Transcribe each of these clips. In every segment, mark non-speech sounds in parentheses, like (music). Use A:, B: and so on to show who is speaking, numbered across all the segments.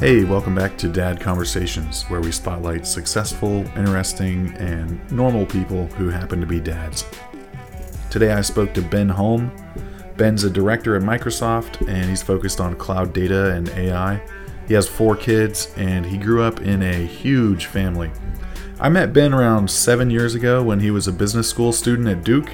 A: Hey, welcome back to Dad Conversations, where we spotlight successful, interesting, and normal people who happen to be dads. Today I spoke to Ben Holm. Ben's a director at Microsoft and he's focused on cloud data and AI. He has four kids and he grew up in a huge family. I met Ben around seven years ago when he was a business school student at Duke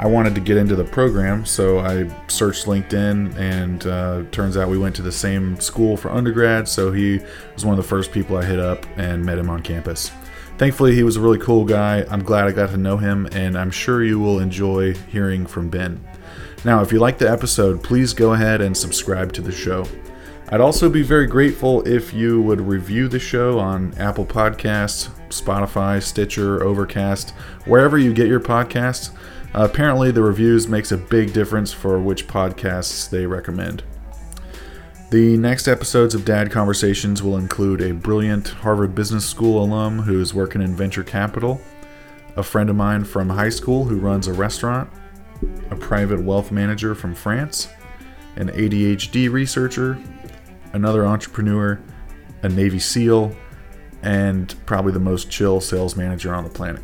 A: I wanted to get into the program, so I searched LinkedIn, and uh, turns out we went to the same school for undergrad. So he was one of the first people I hit up and met him on campus. Thankfully, he was a really cool guy. I'm glad I got to know him, and I'm sure you will enjoy hearing from Ben. Now, if you like the episode, please go ahead and subscribe to the show. I'd also be very grateful if you would review the show on Apple Podcasts, Spotify, Stitcher, Overcast, wherever you get your podcasts. Uh, apparently, the reviews makes a big difference for which podcasts they recommend. The next episodes of Dad Conversations will include a brilliant Harvard Business School alum who's working in venture capital, a friend of mine from high school who runs a restaurant, a private wealth manager from France, an ADHD researcher, another entrepreneur, a Navy SEAL, and probably the most chill sales manager on the planet.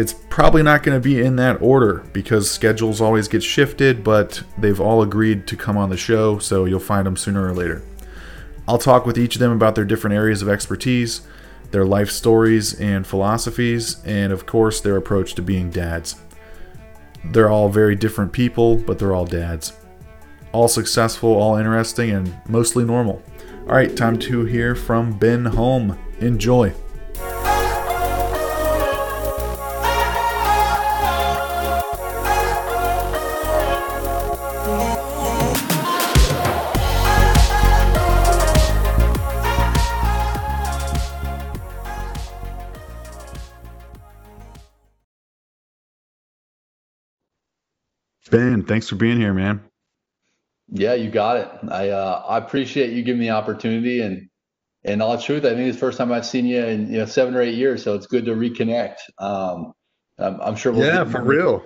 A: It's probably not going to be in that order because schedules always get shifted, but they've all agreed to come on the show, so you'll find them sooner or later. I'll talk with each of them about their different areas of expertise, their life stories and philosophies, and of course, their approach to being dads. They're all very different people, but they're all dads. All successful, all interesting, and mostly normal. All right, time to hear from Ben Holm. Enjoy. Ben, thanks for being here, man.
B: Yeah, you got it. I uh, I appreciate you giving me the opportunity and and all the truth, I think it's the first time I've seen you in you know seven or eight years, so it's good to reconnect. Um, I'm, I'm sure
A: we'll yeah, for real.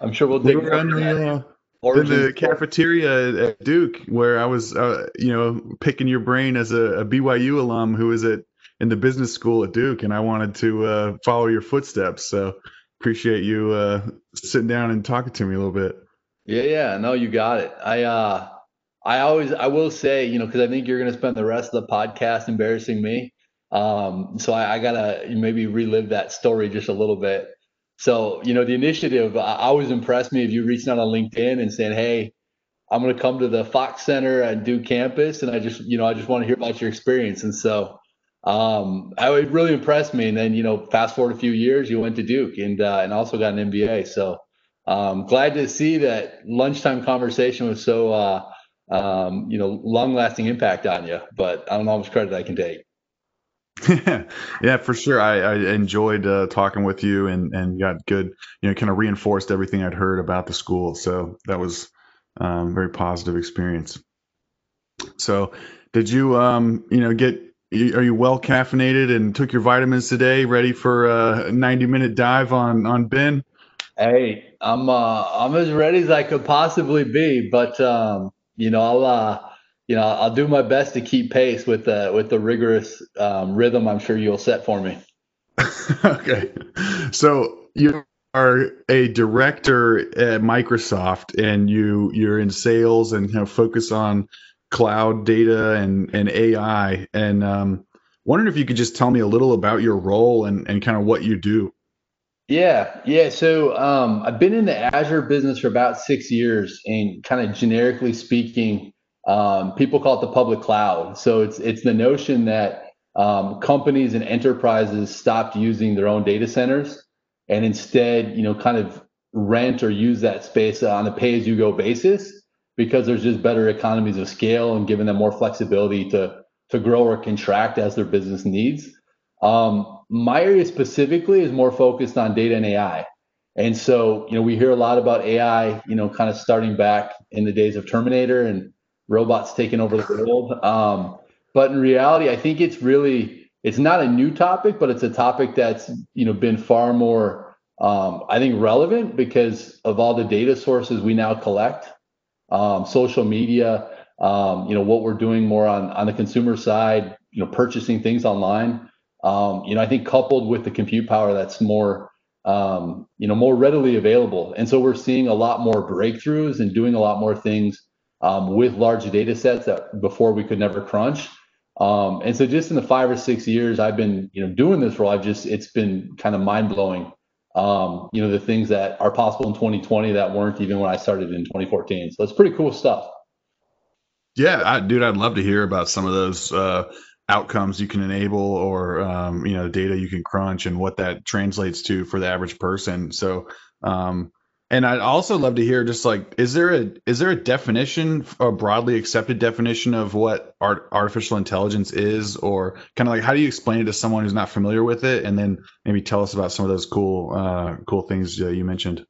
B: I'm sure we'll dig we
A: were in the, uh, in the cafeteria at Duke where I was, uh, you know, picking your brain as a, a, BYU alum who was at in the business school at Duke, and I wanted to uh, follow your footsteps. So appreciate you uh, sitting down and talking to me a little bit.
B: Yeah, yeah, no, you got it. I uh, I always, I will say, you know, because I think you're to spend the rest of the podcast embarrassing me. Um, so I, I gotta maybe relive that story just a little bit. So, you know, the initiative I always impressed me if you reaching out on LinkedIn and saying, "Hey, I'm to come to the Fox Center at Duke campus, and I just, you know, I just want to hear about your experience." And so, um, I, it really impressed me. And then, you know, fast forward a few years, you went to Duke and uh, and also got an MBA. So, um, glad to see that lunchtime conversation was so, uh, um, you know, long lasting impact on you. But I don't know how much credit I can take. (laughs)
A: yeah, for sure. I, I enjoyed uh, talking with you and and got good, you know, kind of reinforced everything I'd heard about the school. So that was um, very positive experience. So, did you, um, you know, get are you well caffeinated and took your vitamins today? Ready for a 90 minute dive on on Ben?
B: Hey, I'm uh, I'm as ready as I could possibly be, but um, you know I'll uh, you know I'll do my best to keep pace with the with the rigorous um, rhythm I'm sure you'll set for me. (laughs)
A: okay, so you are a director at Microsoft, and you you're in sales and you know, focus on cloud data and and AI. And um, wondering if you could just tell me a little about your role and and kind of what you do.
B: Yeah, yeah. So um, I've been in the Azure business for about six years, and kind of generically speaking, um, people call it the public cloud. So it's it's the notion that um, companies and enterprises stopped using their own data centers and instead, you know, kind of rent or use that space on a pay-as-you-go basis because there's just better economies of scale and giving them more flexibility to to grow or contract as their business needs. Um, my area specifically is more focused on data and AI. And so, you know, we hear a lot about AI, you know, kind of starting back in the days of Terminator and robots taking over the world. Um, but in reality, I think it's really it's not a new topic, but it's a topic that's you know been far more um, I think relevant because of all the data sources we now collect um, social media, um, you know, what we're doing more on on the consumer side, you know, purchasing things online. Um, you know, I think coupled with the compute power that's more, um, you know, more readily available, and so we're seeing a lot more breakthroughs and doing a lot more things um, with large data sets that before we could never crunch. Um, and so just in the five or six years I've been, you know, doing this role, I've just it's been kind of mind blowing. Um, you know, the things that are possible in 2020 that weren't even when I started in 2014. So it's pretty cool stuff.
A: Yeah, I, dude, I'd love to hear about some of those uh, outcomes you can enable, or um, you know, data you can crunch, and what that translates to for the average person. So, um, and I'd also love to hear just like, is there a is there a definition, a broadly accepted definition of what art, artificial intelligence is, or kind of like how do you explain it to someone who's not familiar with it, and then maybe tell us about some of those cool uh, cool things uh, you mentioned.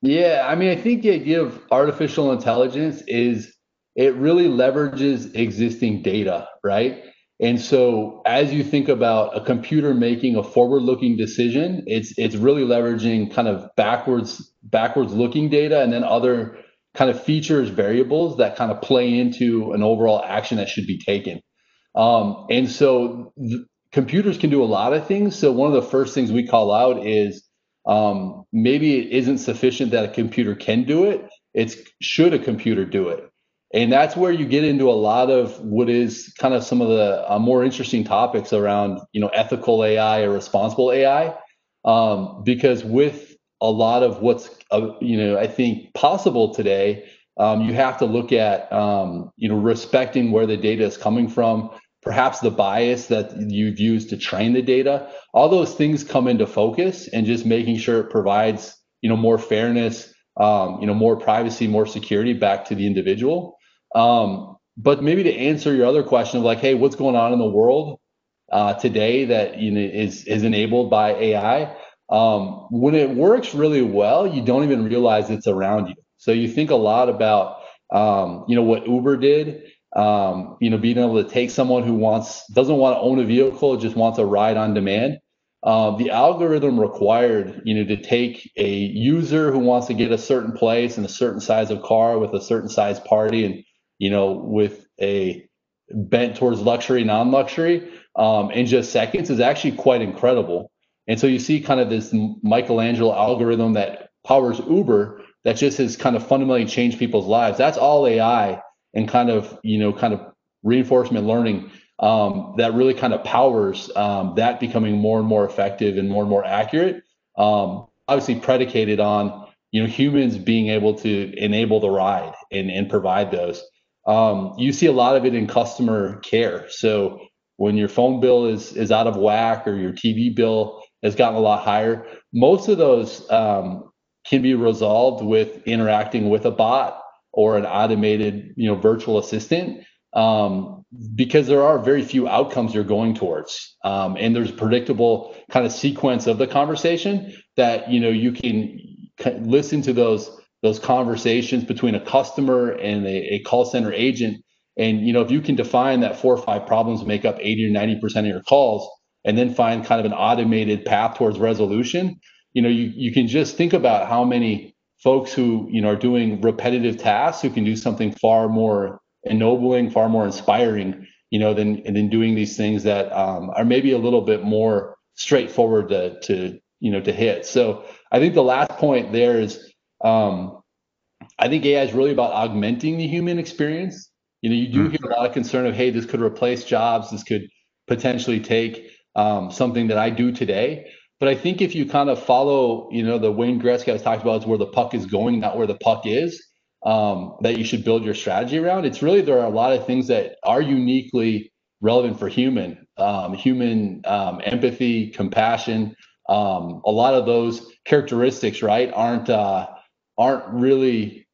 B: Yeah, I mean, I think the idea of artificial intelligence is it really leverages existing data, right? And so as you think about a computer making a forward-looking decision, it's it's really leveraging kind of backwards backwards looking data and then other kind of features variables that kind of play into an overall action that should be taken. Um, and so computers can do a lot of things. So one of the first things we call out is um, maybe it isn't sufficient that a computer can do it. It's should a computer do it? And that's where you get into a lot of what is kind of some of the uh, more interesting topics around you know ethical ai or responsible ai um, because with a lot of what's uh, you know i think possible today um, you have to look at um, you know respecting where the data is coming from perhaps the bias that you've used to train the data. All those things come into focus and just making sure it provides you know more fairness um, you know more privacy more security back to the individual um, but maybe to answer your other question of like, hey, what's going on in the world uh, today that you know is is enabled by AI? Um, when it works really well, you don't even realize it's around you. So you think a lot about um, you know what Uber did. Um, you know, being able to take someone who wants doesn't want to own a vehicle, just wants a ride on demand. Uh, the algorithm required, you know, to take a user who wants to get a certain place and a certain size of car with a certain size party and you know, with a bent towards luxury, non-luxury, um, in just seconds is actually quite incredible. And so you see kind of this Michelangelo algorithm that powers Uber that just has kind of fundamentally changed people's lives. That's all AI and kind of, you know, kind of reinforcement learning um, that really kind of powers um, that becoming more and more effective and more and more accurate. Um, obviously predicated on, you know, humans being able to enable the ride and, and provide those. Um, you see a lot of it in customer care. So when your phone bill is is out of whack or your TV bill has gotten a lot higher, most of those um, can be resolved with interacting with a bot or an automated, you know, virtual assistant. Um, because there are very few outcomes you're going towards, um, and there's a predictable kind of sequence of the conversation that you know you can listen to those those conversations between a customer and a, a, call center agent. And you know, if you can define that four or five problems make up 80 or 90 percent of your calls, and then find kind of an automated path towards resolution, you know, you, you can just think about how many folks who you know are doing repetitive tasks who can do something far more ennobling, far more inspiring, you know, than than doing these things that um, are maybe a little bit more straightforward to to you know to hit. So I think the last point there is um, I think AI is really about augmenting the human experience. You know, you do mm. hear a lot of concern of, hey, this could replace jobs. This could potentially take um, something that I do today. But I think if you kind of follow, you know, the Wayne Gretzky I was talking about is where the puck is going, not where the puck is. Um, that you should build your strategy around. It's really there are a lot of things that are uniquely relevant for human, um, human um, empathy, compassion. Um, a lot of those characteristics, right, aren't uh, aren't really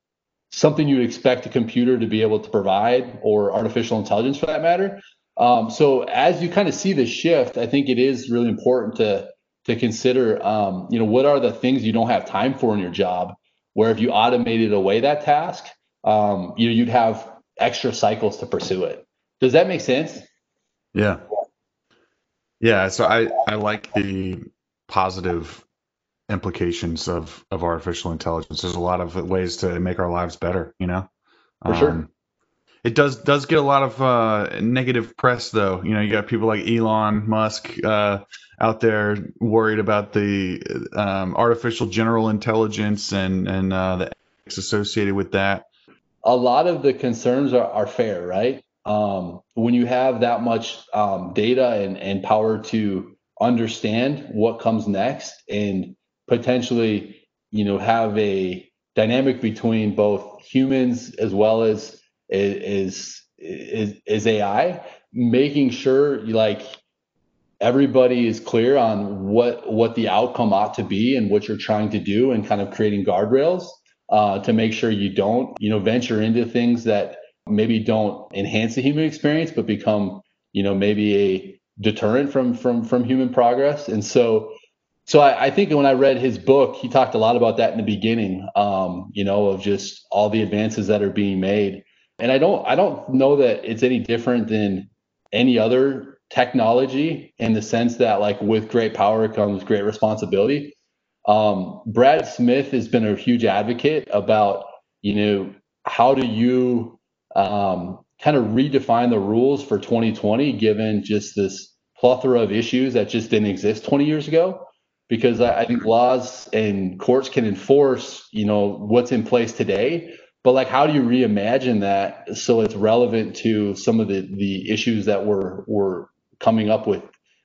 B: something you'd expect a computer to be able to provide or artificial intelligence for that matter. Um, so as you kind of see the shift, I think it is really important to to consider, um, you know, what are the things you don't have time for in your job, where if you automated away that task, um, you know, you'd have extra cycles to pursue it. Does that make sense?
A: Yeah. Yeah. So I I like the positive implications of of artificial intelligence. There's a lot of ways to make our lives better, you know.
B: For um, sure.
A: it does does get a lot of uh, negative press though. You know, you got people like Elon Musk uh, out there worried about the um, artificial general intelligence and and uh, the ethics associated with that.
B: A lot of the concerns are, are fair, right? Um, when you have that much um, data and, and power to understand what comes next and potentially, you know, have a dynamic between both humans as well as is is is AI, making sure like everybody is clear on what what the outcome ought to be and what you're trying to do and kind of creating guardrails uh, to make sure you don't you know venture into things that maybe don't enhance the human experience but become you know maybe a deterrent from from from human progress. And so so I, I, think when I read his book, he talked a lot about that in the beginning, um, you know, of just all the advances that are being made. And I don't I don't know that it's any different than any other technology in the sense that like with great power comes great responsibility. Um, Brad Smith has been a huge advocate about you know how do you um, kind of redefine the rules for 2020 given just this plethora of issues that just didn't exist 20 years ago because I, I think laws and courts can enforce you know what's in place today. But like how do you reimagine that so it's relevant to some of the the issues that we're we're coming up with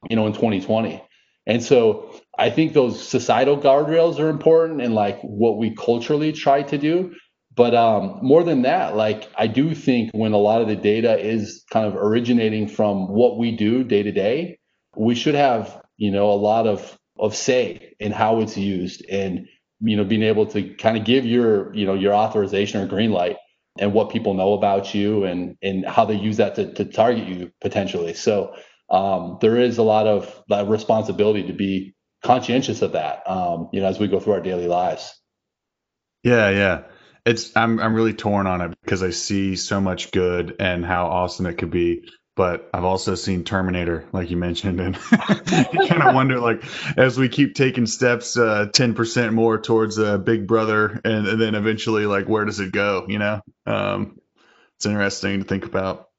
B: you know in 2020 and so i think those societal guardrails are important and like what we culturally try to do. But um, more than that like i do think when a lot of the data is kind of originating from what we do day to day we should have you know a lot of of say in how it's used and you know being able to kind of give your you know your authorization or green light and what people know about you and and how they use that to, to target you potentially. So um, there is a lot of that responsibility to be conscientious of that um, you know as we go through our daily lives.
A: Yeah yeah. It's i'm i'm really torn on it because i see so much good and how awesome it could be but I've also seen Terminator, like you mentioned, and (laughs) you kind of wonder, like, as we keep taking steps, uh, ten percent more towards uh, Big Brother, and, and, then eventually, like, where does it go? You know, um, it's interesting to think about.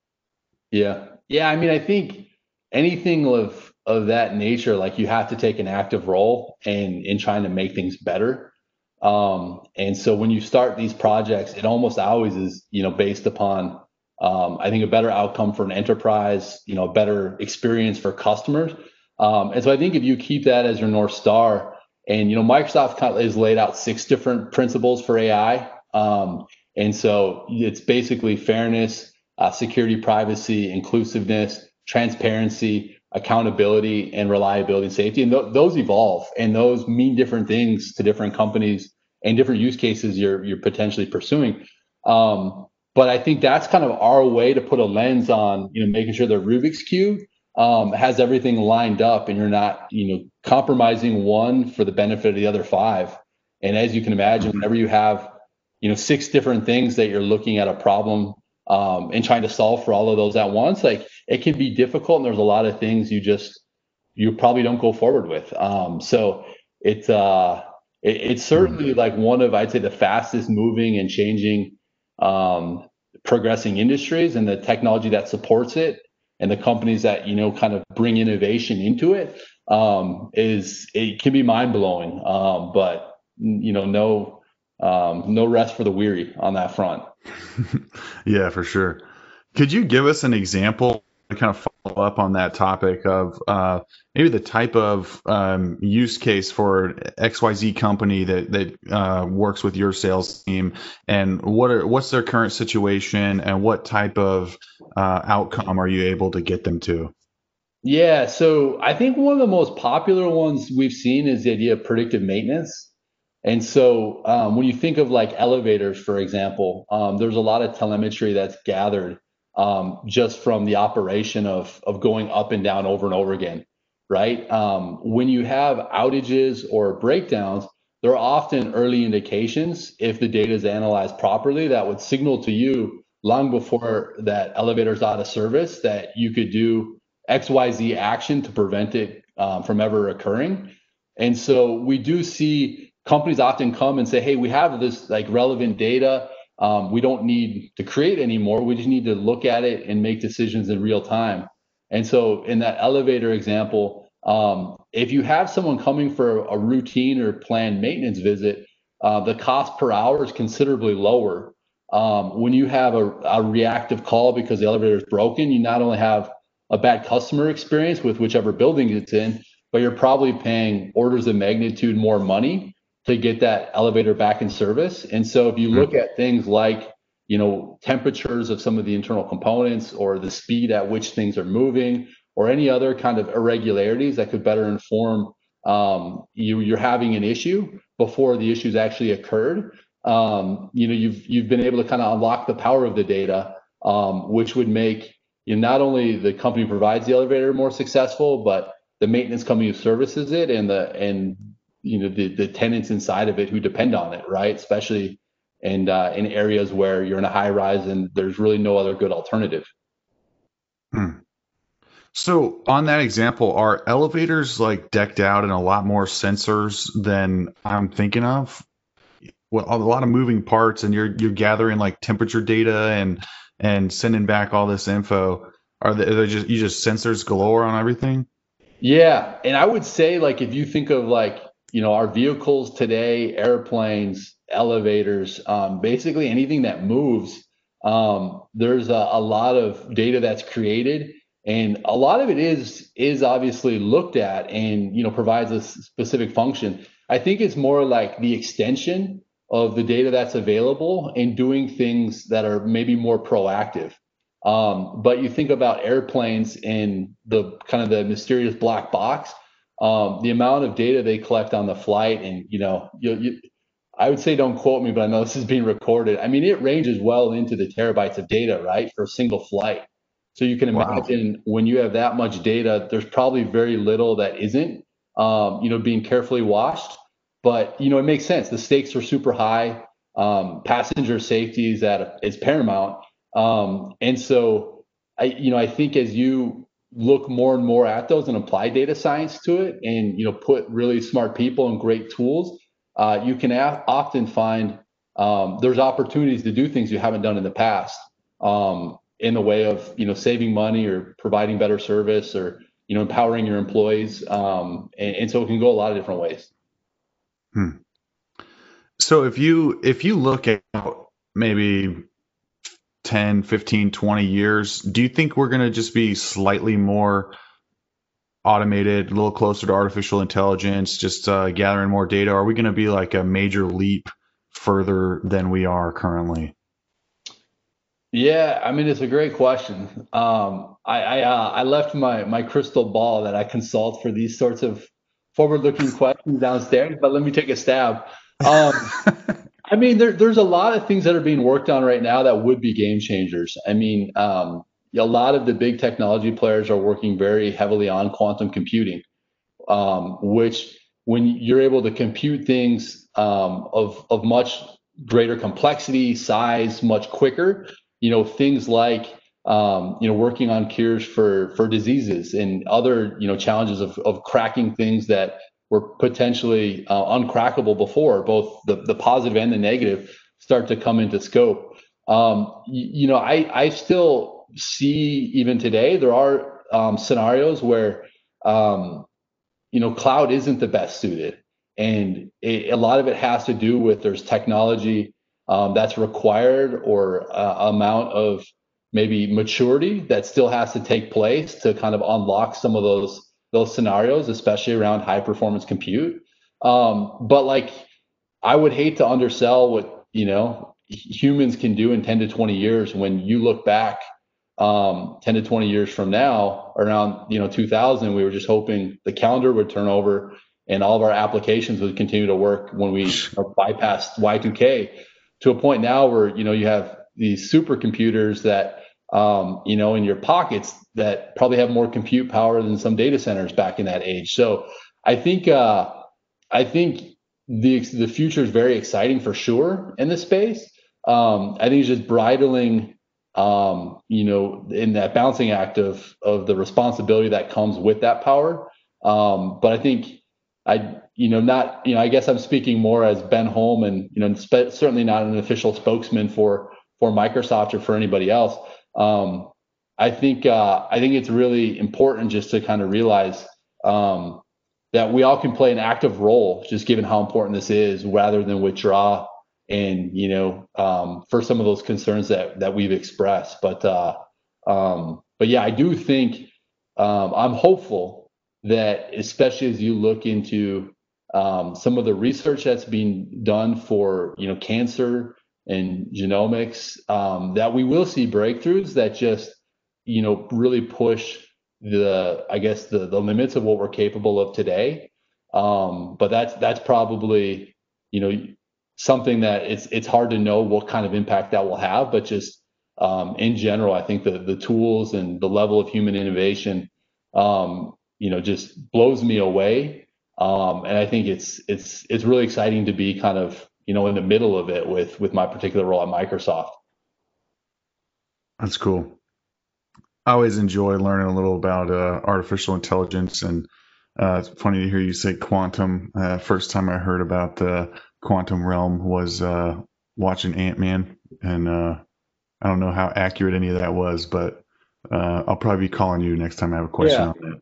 B: Yeah, yeah. I mean, I think anything of of that nature, like, you have to take an active role in in trying to make things better. Um, and so when you start these projects, it almost always is, you know, based upon um, I think a better outcome for an enterprise, you know, a better experience for customers. Um, and so I think if you keep that as your north star, and you know, Microsoft kind of has laid out six different principles for AI, um, and so it's basically fairness, uh, security, privacy, inclusiveness, transparency, accountability, and reliability and safety. And th- those evolve, and those mean different things to different companies and different use cases you're you're potentially pursuing. Um, but I think that's kind of our way to put a lens on, you know, making sure the Rubik's cube um, has everything lined up, and you're not, you know, compromising one for the benefit of the other five. And as you can imagine, whenever you have, you know, six different things that you're looking at a problem um, and trying to solve for all of those at once, like it can be difficult, and there's a lot of things you just you probably don't go forward with. Um, so it's uh, it, it's certainly like one of I'd say the fastest moving and changing um, progressing industries and the technology that supports it and the companies that you know kind of bring innovation into it um, is it can be mind blowing, um, but you know no um, no rest for the weary on that front. (laughs)
A: yeah, for sure. Could you give us an example kind of follow up on that topic of uh, maybe the type of um, use case for XYZ company that that uh, works with your sales team, and what are what's their current situation, and what type of uh, outcome are you able to get them to?
B: Yeah, so I think one of the most popular ones we've seen is the idea of predictive maintenance. And so um, when you think of like elevators, for example, um, there's a lot of telemetry that's gathered um, just from the operation of of going up and down over and over again, right? Um, when you have outages or breakdowns, there are often early indications if the data is analyzed properly that would signal to you long before that elevator is out of service that you could do XYZ action to prevent it um, from ever occurring. And so we do see companies often come and say, hey, we have this like relevant data um, we don't need to create anymore. We just need to look at it and make decisions in real time. And so, in that elevator example, um, if you have someone coming for a routine or planned maintenance visit, uh, the cost per hour is considerably lower. Um, when you have a, a, reactive call because the elevator is broken, you not only have a bad customer experience with whichever building it's in, but you're probably paying orders of magnitude more money to get that elevator back in service. And so if you look mm-hmm. at things like, you know, temperatures of some of the internal components or the speed at which things are moving or any other kind of irregularities that could better inform um, you you're having an issue before the issues actually occurred. Um, you know, you've you've been able to kind of unlock the power of the data, um, which would make you know, not only the company provides the elevator more successful, but the maintenance company who services it and the and you know the the tenants inside of it who depend on it, right? Especially in uh, in areas where you're in a high rise and there's really no other good alternative.
A: Hmm. So on that example, are elevators like decked out and a lot more sensors than I'm thinking of? Well, a lot of moving parts, and you're you're gathering like temperature data and and sending back all this info. Are they, are they just you just sensors galore on everything?
B: Yeah, and I would say like if you think of like you know, our vehicles today, airplanes, elevators, um, basically anything that moves, um, there's a, a, lot of data that's created, and a lot of it is is obviously looked at and you know provides a specific function. I think it's more like the extension of the data that's available and doing things that are maybe more proactive. Um, but you think about airplanes and the kind of the mysterious black box um, the amount of data they collect on the flight, and you know, you, you, I would say don't quote me, but I know this is being recorded. I mean, it ranges well into the terabytes of data, right, for a single flight. So you can imagine wow. when you have that much data, there's probably very little that isn't, um, you know, being carefully washed. But you know, it makes sense. The stakes are super high. Um, passenger safety is at is paramount. Um, and so, I, you know, I think as you look more and more at those and apply data science to it and you know put really smart people and great tools uh, you can often find um, there's opportunities to do things you haven't done in the past um, in the way of you know saving money or providing better service or you know empowering your employees um, and, and, so it can go a lot of different ways
A: hmm. so if you if you look at maybe 10, 15, 20 years, do you think we're going to just be slightly more automated, a little closer to artificial intelligence, just uh, gathering more data? Are we going to be like a major leap further than we are currently?
B: Yeah, I mean it's a great question. Um, I I, uh, I left my my crystal ball that I consult for these sorts of forward-looking (laughs) questions downstairs, but let me take a stab. Um, (laughs) I mean, there, there's a lot of things that are being worked on right now that would be game changers. I mean, um, a lot of the big technology players are working very heavily on quantum computing, um, which when you're able to compute things um, of of much greater complexity, size, much quicker, you know, things like um, you know working on cures for for diseases and other you know challenges of of cracking things that were potentially uh, uncrackable before, both the, the positive and the negative start to come into scope. Um, you, you, know, I, I still see even today, there are um, scenarios where, um, you know, cloud isn't the best suited. And it, a lot of it has to do with there's technology um, that's required or uh, amount of maybe maturity that still has to take place to kind of unlock some of those those scenarios, especially around high performance compute. Um, but like, I would hate to undersell what you know humans can do in 10 to 20 years when you look back um, 10 to 20 years from now around you know 2000 we were just hoping the calendar would turn over and all of our applications would continue to work when we bypassed y2k to a point now where you know you have these supercomputers that um, you know in your pockets that probably have more compute power than some data centers back in that age. So I think uh, I think the the future is very exciting for sure in this space. Um, I think it's just bridling, um, you know, in that balancing act of of the responsibility that comes with that power. Um, but I think I you know, not, you know, I guess I'm speaking more as Ben Holm and, you know, spe- certainly not an official spokesman for, for Microsoft or for anybody else. Um, I think, uh, I think it's really important just to kind of realize, um, that we all can play an active role, just given how important this is, rather than withdraw and you know um, for some of those concerns that that we've expressed. But uh, um, but yeah, I do think um, I'm hopeful that especially as you look into um, some of the research that's being done for you know cancer and genomics, um, that we will see breakthroughs that just you know really push the I guess the the limits of what we're capable of today. Um, but that's that's probably you know something that it's it's hard to know what kind of impact that will have. But just um, in general, I think the the tools and the level of human innovation, um, you know, just blows me away. Um, and I think it's it's it's really exciting to be kind of you know in the middle of it with with my particular role at Microsoft.
A: That's cool. I always enjoy learning a little about uh, artificial intelligence, and uh, it's funny to hear you say quantum. Uh, first time I heard about the quantum realm was uh, watching Ant Man, and uh, I don't know how accurate any of that was, but uh, I'll probably be calling you next time I have a question yeah. on that.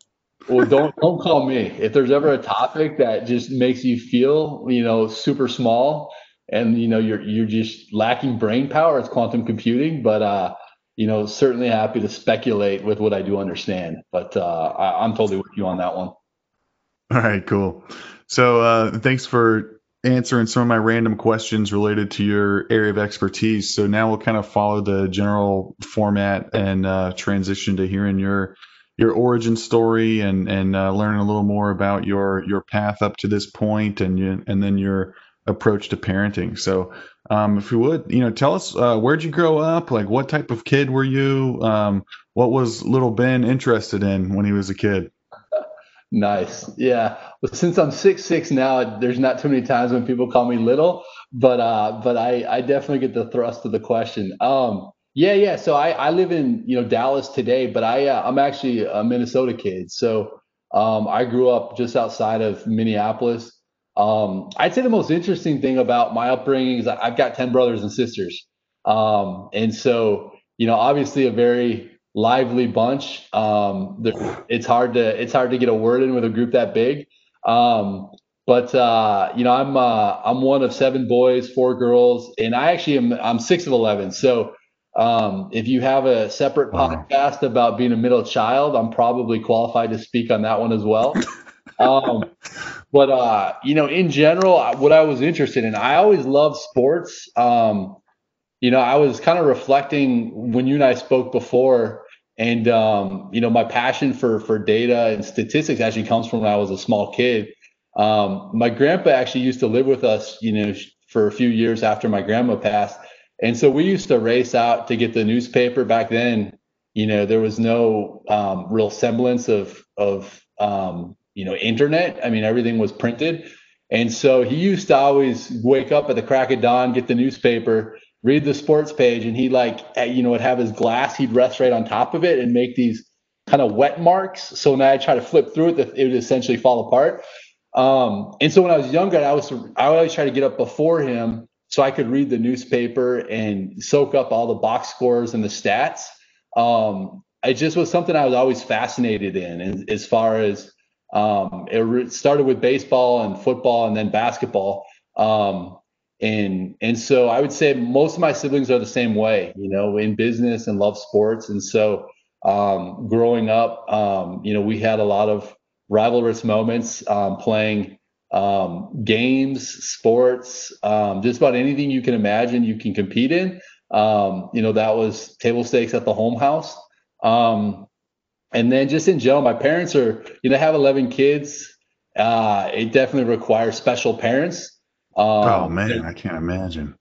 B: Well, don't don't call me if there's ever a topic that just makes you feel, you know, super small, and you know you're you're just lacking brain power. It's quantum computing, but uh, you know, certainly happy to speculate with what I do understand. But uh, I, am totally with you on that one. All
A: right, cool. So uh, thanks for answering some of my random questions related to your area of expertise. So now we'll kind of follow the general format and uh, transition to hearing your your origin story and and uh, learning a little more about your your path up to this point and you, and then your approach to parenting. So um, if you would, you know, tell us uh, where'd you grow up? Like, what type of kid were you? Um, what was little Ben interested in when he was a kid? (laughs)
B: Nice. Yeah. Well, since I'm six six now, there's not too many times when people call me little, but uh, but I I definitely get the thrust of the question. Um, yeah, yeah. So I I live in you know Dallas today, but I uh, I'm actually a Minnesota kid. So um, I grew up just outside of Minneapolis. Um, I'd say the most interesting thing about my upbringing is I've got 10 brothers and sisters. Um, and so, you know, obviously a very lively bunch. Um, it's hard to, it's hard to get a word in with a group that big. Um, but, uh, you know, I'm, uh, I'm one of seven boys, four girls, and I actually am, I'm six of 11. So, um, if you have a separate wow. podcast about being a middle child, I'm probably qualified to speak on that one as well. (laughs) um, but uh, you know, in general, what I was interested in, I always loved sports. Um, you know, I was kind of reflecting when you and I spoke before, and um, you know, my passion for for data and statistics actually comes from when I was a small kid. Um, my grandpa actually used to live with us, you know, for a few years after my grandma passed, and so we used to race out to get the newspaper. Back then, you know, there was no um, real semblance of of um, you know internet. I mean, everything was printed, and so he used to always wake up at the crack of dawn, get the newspaper, read the sports page, and he like eh, you know would have his glass. He'd rest right on top of it and make these kind of wet marks. So when I try to flip through it, it would essentially fall apart. Um, and so when I was younger, I was I would always try to get up before him so I could read the newspaper and soak up all the box scores and the stats. Um, it just was something I was always fascinated in, and as far as um, it started with baseball and football and then basketball. Um, and and so I would say most of my siblings are the same way, you know, in business and love sports. And so um, growing up, um, you know, we had a lot of rivalrous moments um, playing um, games, sports, um, just about anything you can imagine you can compete in. Um, you know, that was table stakes at the home house. Um, and then just in general, my parents are, you know, have 11 kids. Uh, it definitely requires special parents.
A: Um, oh man, I can't imagine.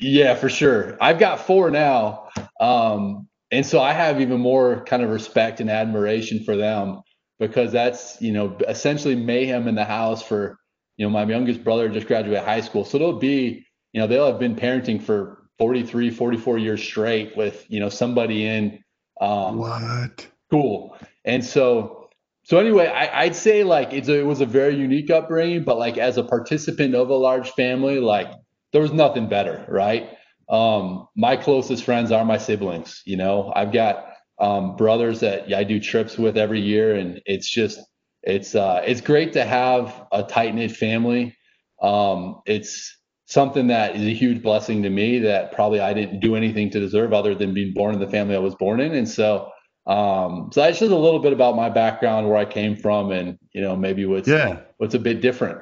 B: Yeah, for sure. I've got four now. Um, and so I have even more kind of respect and admiration for them because that's, you know, essentially mayhem in the house for, you know, my youngest brother just graduated high school. So they'll be, you know, they'll have been parenting for 43, 44 years straight with, you know, somebody in
A: um, what
B: Cool. And so so anyway, I, would say like it's a, it was a very unique upbringing, but like as a participant of a large family, like there was nothing better, right? Um, my closest friends are my siblings. You know, I've got um, brothers that I do trips with every year, and it's just it's uh, it's great to have a tight knit family. Um, it's something that is a huge blessing to me that probably I didn't do anything to deserve other than being born in the family I was born in, and so um, so that's just a little bit about my background, where I came from, and you know maybe what's yeah. what's a bit different.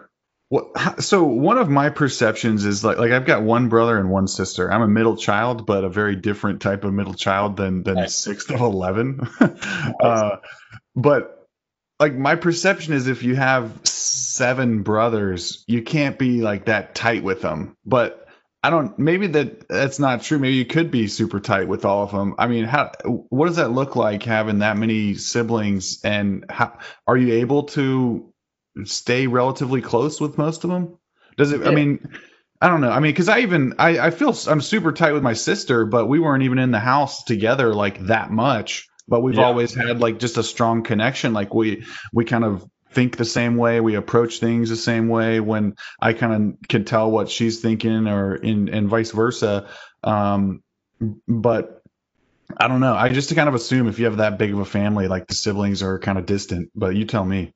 A: Well, so one of my perceptions is like like I've got one brother and one sister. I'm a middle child, but a very different type of middle child than than nice. sixth of eleven. (laughs) uh, but like my perception is if you have seven brothers, you can't be like that tight with them. But I don't. Maybe that that's not true. Maybe you could be super tight with all of them. I mean, how? What does that look like having that many siblings? And how are you able to stay relatively close with most of them? Does it? I mean, I don't know. I mean, because I even I I feel I'm super tight with my sister, but we weren't even in the house together like that much. But we've yeah. always had like just a strong connection. Like we we kind of think the same way. We approach things the same way. When I kind of can tell what she's thinking, or in and vice versa. Um, but I don't know. I just to kind of assume if you have that big of a family, like the siblings are kind of distant. But you tell me.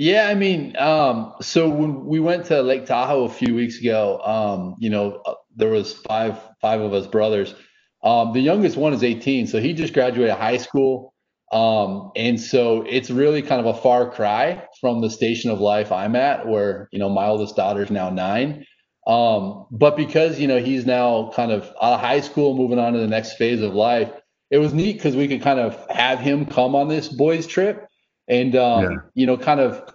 B: Yeah, I mean, um, so when we went to Lake Tahoe a few weeks ago, um, you know, uh, there was five five of us brothers. Um, the youngest one is 18, so he just graduated high school. Um, and so it's really kind of a far cry from the station of life I'm at, where you know my oldest daughter is now nine. Um, but because you know he's now kind of out of high school, moving on to the next phase of life, it was neat because we could kind of have him come on this boys trip and um, yeah. you know kind of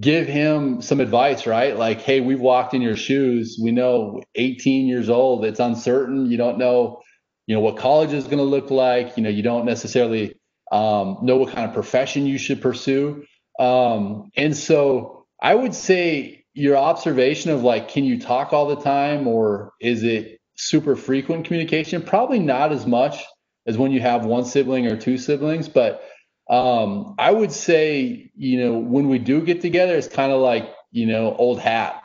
B: give him some advice, right? Like, hey, we've walked in your shoes. We know 18 years old, it's uncertain. You don't know, you know, what college is going to look like. You know, you don't necessarily um, know what kind of profession you should pursue. Um, and so I would say your observation of like, can you talk all the time or is it super frequent communication? Probably not as much as when you have one sibling or two siblings, but um, I would say, you know, when we do get together, it's kind of like, you know, old hat,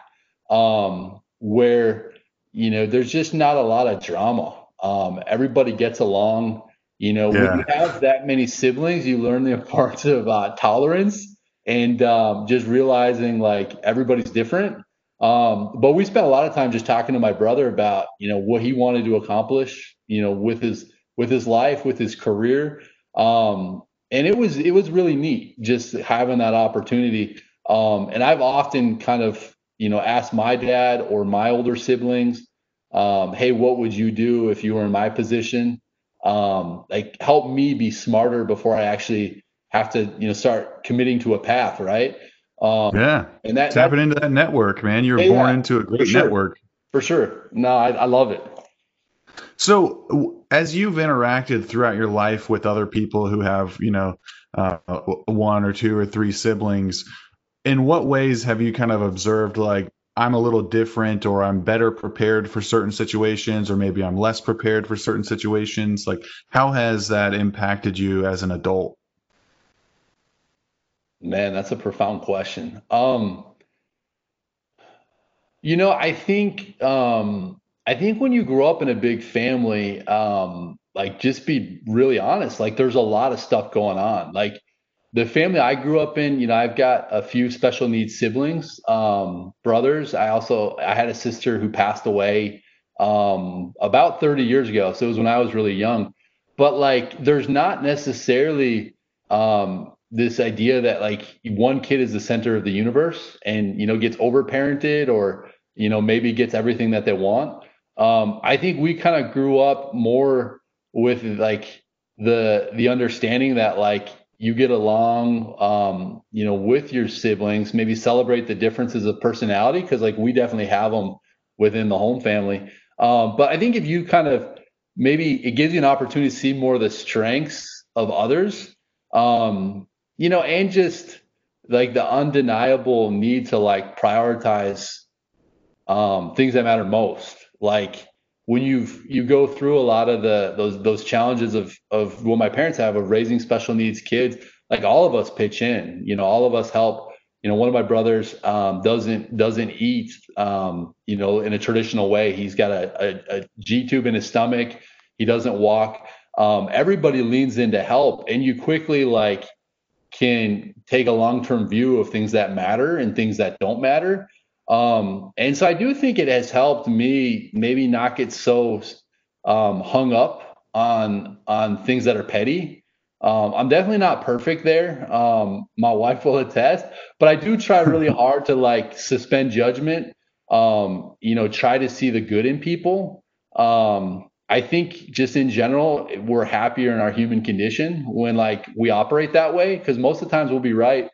B: um, where, you know, there's just not a lot of drama. Um, everybody gets along. You know, yeah. when you have that many siblings, you learn the (laughs) importance of uh, tolerance and um, just realizing like everybody's different. Um, but we spent a lot of time just talking to my brother about, you know, what he wanted to accomplish, you know, with his with his life, with his career. Um, and it was it was really neat just having that opportunity. Um, and I've often kind of, you know, asked my dad or my older siblings, um, hey, what would you do if you were in my position? um, like help me be smarter before I actually have to, you know, start committing to a path, right?
A: Um, yeah, and that tapping that, into that network, man. You were born into a great
B: sure.
A: network.
B: For sure. No, I, I love it.
A: So, as you've interacted throughout your life with other people who have, you know, uh, one or two or three siblings, in what ways have you kind of observed like I'm a little different or I'm better prepared for certain situations or maybe I'm less prepared for certain situations? Like, how has that impacted you as an adult?
B: Man, that's a profound question. Um, you know, I think um, I think when you grow up in a big family, um, like just be really honest. Like, there's a lot of stuff going on. Like, the family I grew up in, you know, I've got a few special needs siblings, um, brothers. I also I had a sister who passed away um, about 30 years ago, so it was when I was really young. But like, there's not necessarily um, this idea that like one kid is the center of the universe and you know gets overparented or you know maybe gets everything that they want. Um, I think we kind of grew up more with like the the understanding that like you get along um, you know with your siblings maybe celebrate the differences of personality because like we definitely have them within the home family. Um, but i think if you kind of maybe it gives you an opportunity to see more of the strengths of others um, you know and just like the undeniable need to like prioritize um, things that matter most. Like when you you go through a lot of the those those challenges of of what my parents have of raising special needs kids like all of us pitch in. You know, all of us help. You know, one of my brothers um, doesn't doesn't eat, um, you know, in a traditional way. He's got a, a, a G tube in his stomach. He doesn't walk. Um, everybody leans in to help, and you quickly like can take a long term view of things that matter and things that don't matter. Um, and so I do think it has helped me maybe not get so um, hung up on on things that are petty. Um, I'm definitely not perfect there. Um, my wife will attest, but I do try really (laughs) hard to like suspend judgment. Um, you know, try to see the good in people. Um, I think just in general, we're happier in our human condition when like we operate that way because most of the times we'll be right.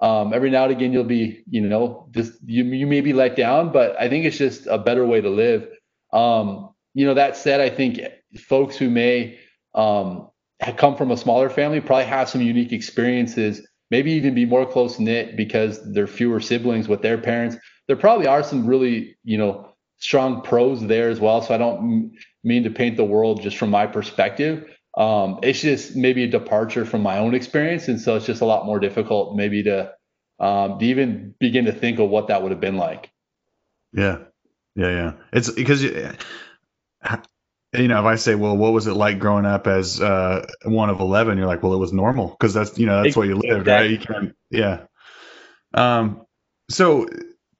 B: Um, every now and again you'll be, you know, just you you may be let down, but I think it's just a better way to live. Um, you know, that said, I think folks who may um, come from a smaller family probably have some unique experiences, maybe even be more close knit because there are fewer siblings with their parents. There probably are some really, you know, strong pros there as well. So I don't mean to paint the world just from my perspective. Um, it's just maybe a departure from my own experience, and so it's just a lot more difficult maybe to um, to even begin to think of what that would have been like.
A: Yeah, yeah, yeah. It's because you know if I say, well, what was it like growing up as uh, one of eleven? You're like, well, it was normal because that's you know that's where you lived, right? You yeah. Um, so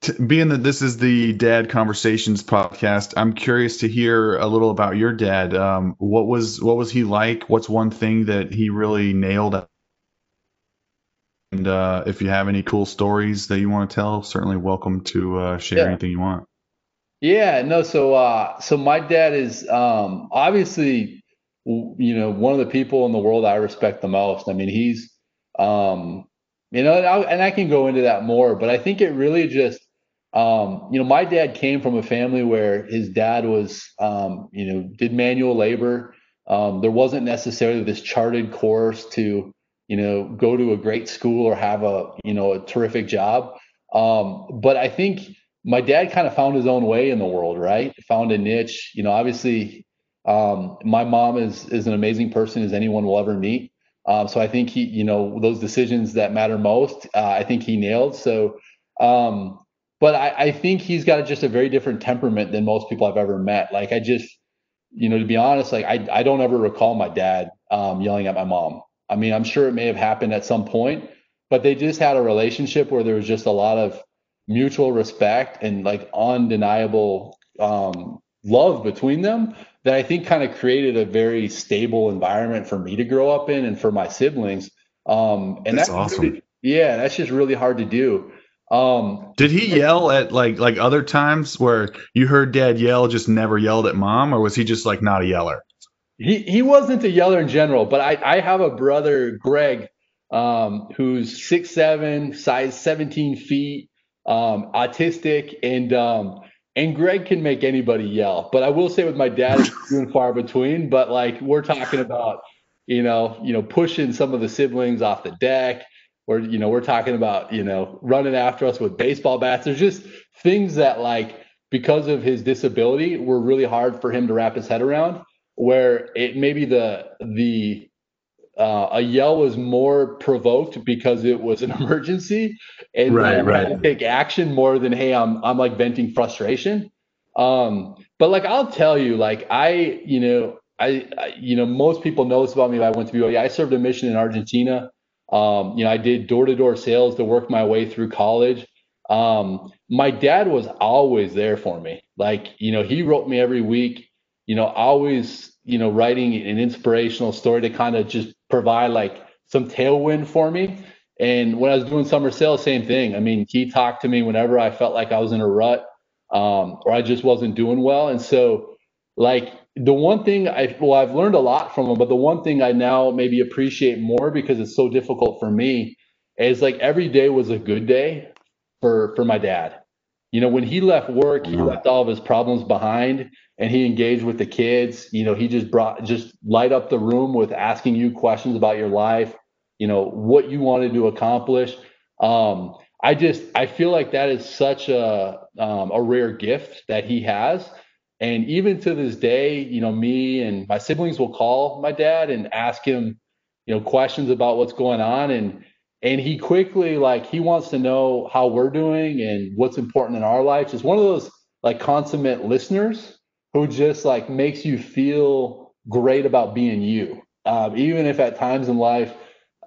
A: T- being that this is the Dad Conversations podcast, I'm curious to hear a little about your dad. Um, what was what was he like? What's one thing that he really nailed? And uh, if you have any cool stories that you want to tell, certainly welcome to uh, share yeah. anything you want.
B: Yeah, no. So, uh, so my dad is um, obviously, you know, one of the people in the world I respect the most. I mean, he's, um, you know, and I, and I can go into that more, but I think it really just um, you know, my dad came from a family where his dad was, um, you know, did manual labor. Um, there wasn't necessarily this charted course to, you know, go to a great school or have a, you know, a terrific job. Um, but I think my dad kind of found his own way in the world, right? Found a niche. You know, obviously, um, my mom is is an amazing person as anyone will ever meet. Um, so I think he, you know, those decisions that matter most, uh, I think he nailed. So, but I, I think he's got just a very different temperament than most people I've ever met. Like I just, you know, to be honest, like I, I don't ever recall my dad um, yelling at my mom. I mean, I'm sure it may have happened at some point, but they just had a relationship where there was just a lot of mutual respect and like undeniable um, love between them that I think kind of created a very stable environment for me to grow up in and for my siblings. Um, and that's, that's awesome. Really, yeah, that's just really hard to do.
A: Um, Did he yell at like like other times where you heard dad yell, just never yelled at mom, or was he just like not a yeller?
B: He he wasn't a yeller in general, but I I have a brother Greg, um, who's six seven, size seventeen feet, um, autistic, and um, and Greg can make anybody yell. But I will say with my dad, it's few and far between. But like we're talking about, you know, you know, pushing some of the siblings off the deck or you know we're talking about you know running after us with baseball bats there's just things that like because of his disability were really hard for him to wrap his head around where it maybe the the uh, a yell was more provoked because it was an (laughs) emergency and right, right. to take action more than hey i'm i'm like venting frustration um but like i'll tell you like i you know I, I you know most people know this about me i went to BYU. i served a mission in argentina um, you know, I did door to door sales to work my way through college. Um, my dad was always there for me. Like, you know, he wrote me every week, you know, always, you know, writing an inspirational story to kind of just provide like some tailwind for me. And when I was doing summer sales, same thing. I mean, he talked to me whenever I felt like I was in a rut um, or I just wasn't doing well. And so, like, the one thing I well I've learned a lot from him, but the one thing I now maybe appreciate more because it's so difficult for me is like every day was a good day for for my dad. You know, when he left work, he mm-hmm. left all of his problems behind and he engaged with the kids. You know, he just brought just light up the room with asking you questions about your life, you know, what you wanted to accomplish. Um, I just I feel like that is such a um, a rare gift that he has and even to this day, you know, me and my siblings will call my dad and ask him, you know, questions about what's going on. And, and he quickly, like, he wants to know how we're doing and what's important in our lives. Just one of those like consummate listeners who just like makes you feel great about being you. Um, even if at times in life,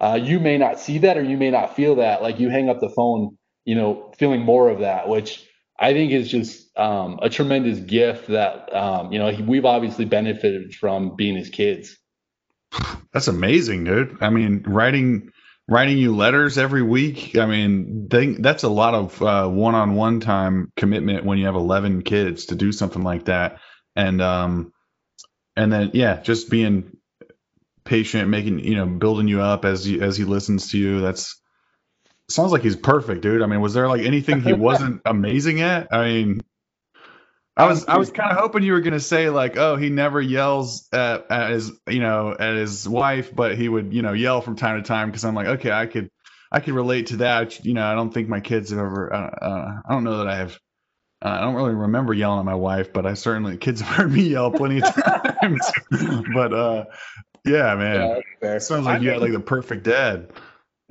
B: uh, you may not see that or you may not feel that, like you hang up the phone, you know, feeling more of that, which I think is just um, a tremendous gift that um, you know we've obviously benefited from being his kids.
A: That's amazing, dude. I mean, writing writing you letters every week. I mean, that's a lot of uh, one-on-one time commitment when you have 11 kids to do something like that. And um, and then yeah, just being patient, making you know, building you up as you as he listens to you. That's sounds like he's perfect, dude. I mean, was there like anything he wasn't (laughs) amazing at? I mean, I was I was kind of hoping you were gonna say like, oh, he never yells at, at his you know at his wife, but he would you know yell from time to time because I'm like, okay, I could I could relate to that. You know, I don't think my kids have ever. Uh, uh, I don't know that I have. Uh, I don't really remember yelling at my wife, but I certainly kids have heard me yell plenty of times. (laughs) but uh, yeah, man, yeah, sounds like I you had like the perfect dad.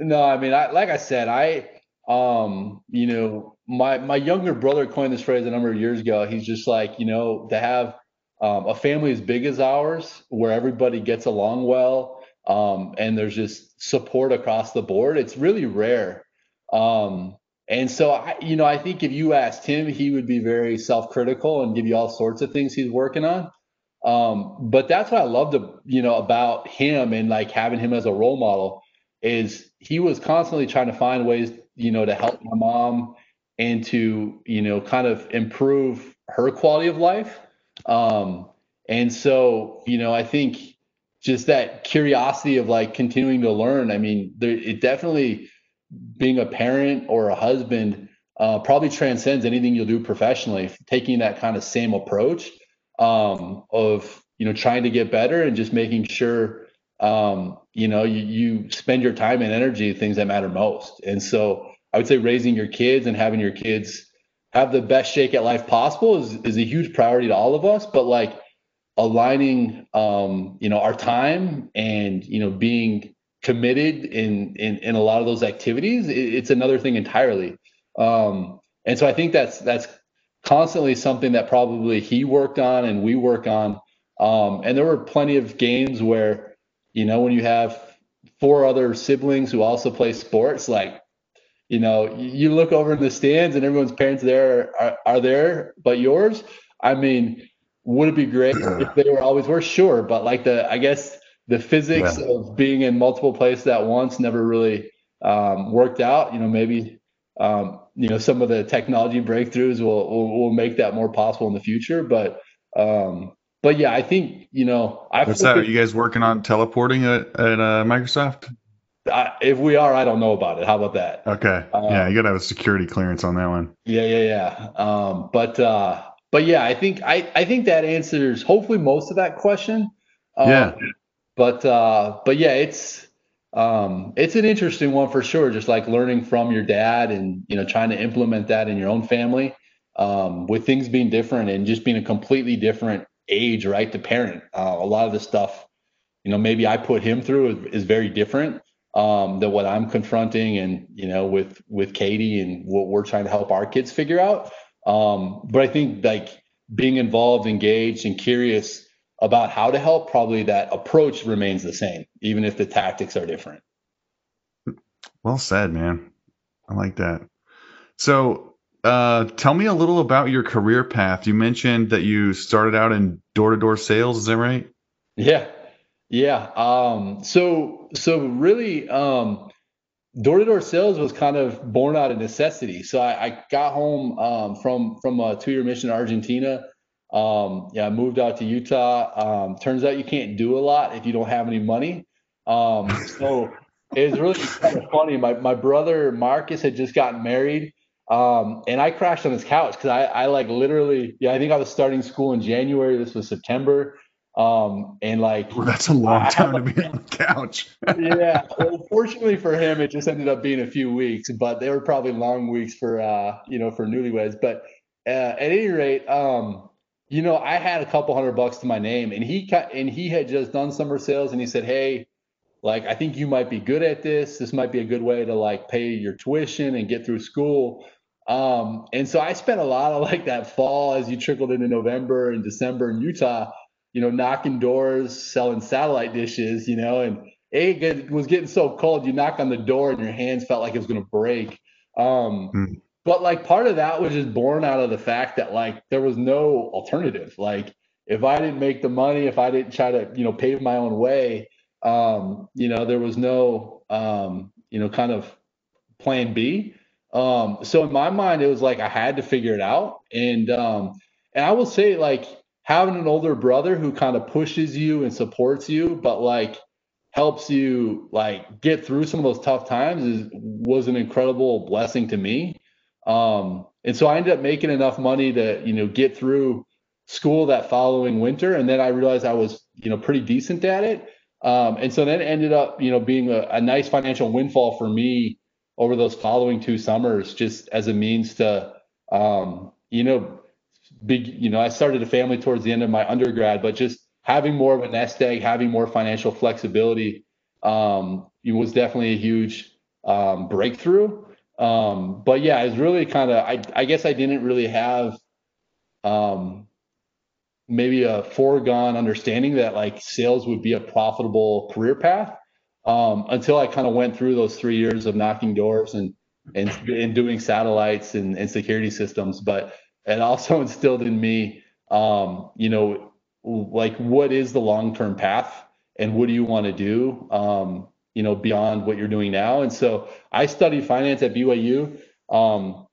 B: No, I mean, I like I said, I um, you know, my my younger brother coined this phrase a number of years ago. He's just like, you know, to have um, a family as big as ours, where everybody gets along well, um, and there's just support across the board. It's really rare. Um, and so, I, you know, I think if you asked him, he would be very self-critical and give you all sorts of things he's working on. Um, but that's what I loved, you know, about him and like having him as a role model is he was constantly trying to find ways, you know, to help my mom and to, you know, kind of improve her quality of life. Um, and so, you know, I think just that curiosity of like continuing to learn. I mean, there, it definitely being a parent or a husband uh, probably transcends anything you'll do professionally. Taking that kind of same approach um, of you know trying to get better and just making sure um, you know you, you spend your time and energy things that matter most. And so i would say raising your kids and having your kids have the best shake at life possible is, is a huge priority to all of us. But like aligning um, you know our time and you know being committed in in, in a lot of those activities it, it's another thing entirely. Um, and so i think that's that's constantly something that probably he worked on and we work on. Um, and there were plenty of games where you know, when you have four other siblings who also play sports, like, you know, you look over in the stands and everyone's parents there are, are there, but yours, I mean, would it be great if they were always were? Sure. But like the, I guess the physics yeah. of being in multiple places at once never really um, worked out. You know, maybe, um, you know, some of the technology breakthroughs will, will, will make that more possible in the future. But, um, but yeah, I think you know.
A: I What's that? Are you guys working on teleporting at, at uh, Microsoft?
B: I, if we are, I don't know about it. How about that?
A: Okay. Um, yeah, you gotta have a security clearance on that one.
B: Yeah, yeah, yeah. Um, but uh, but yeah, I think I I think that answers hopefully most of that question.
A: Um, yeah.
B: But uh, but yeah, it's um, it's an interesting one for sure. Just like learning from your dad and you know trying to implement that in your own family um, with things being different and just being a completely different age, right? To parent. Uh, a lot of the stuff, you know, maybe I put him through is, is very different um, than what I'm confronting, and you know, with with Katie and what we're trying to help our kids figure out. Um, but I think like being involved, engaged, and curious about how to help, probably that approach remains the same, even if the tactics are different.
A: Well said, man. I like that. So uh, tell me a little about your career path. You mentioned that you started out in door-to-door sales. Is that right?
B: Yeah, yeah. Um, so, so really, um, door-to-door sales was kind of born out of necessity. So I, I got home um, from from a two-year mission in Argentina. Um, yeah, I moved out to Utah. Um, turns out you can't do a lot if you don't have any money. Um, so it was really kind of funny. My my brother Marcus had just gotten married um, and I crashed on his couch because I, I like literally, yeah, I think I was starting school in January. This was September. Um, and like,
A: well, that's a long time to be on the couch.
B: yeah. (laughs) Well, fortunately for him, it just ended up being a few weeks, but they were probably long weeks for, uh, you know, for newlyweds. But uh, at any rate, um, you know, I had a couple hundred bucks to my name and he cut, and he had just done summer sales and he said, Hey, like I think you might be good at this. This might be a good way to like pay your tuition and get through school. Um, and so I spent a lot of (laughs) like that fall as you trickled into November and December in Utah, you know, knocking doors, selling satellite dishes, you know, and it was getting so cold. You knock on the door and your hands felt like it was going to break. Um, mm. But like part of that was just born out of the fact that like there was no alternative. Like if I didn't make the money, if I didn't try to, you know, pave my own way, um, you know, there was no, um, you know, kind of plan B. Um, so in my mind, it was like I had to figure it out. And um, and I will say, like having an older brother who kind of pushes you and supports you, but like helps you like get through some of those tough times is was an incredible blessing to me. Um, and so I ended up making enough money to, you know, get through school that following winter. And then I realized I was, you know, pretty decent at it. Um, and so that ended up, you know, being a, a nice financial windfall for me over those following two summers, just as a means to, um, you know, big, you know, I started a family towards the end of my undergrad, but just having more of a nest egg, having more financial flexibility, um, it was definitely a huge um, breakthrough. Um, but yeah, it's really kind of, I, I guess I didn't really have um, maybe a foregone understanding that like sales would be a profitable career path um, until I kind of went through those three years of knocking doors and and, and doing satellites and, and security systems. But it also (laughs) instilled in me, um, you know, like what is the long term path and what do you want to do, um, you know, beyond what you're doing now. And so I studied finance at BYU. Um,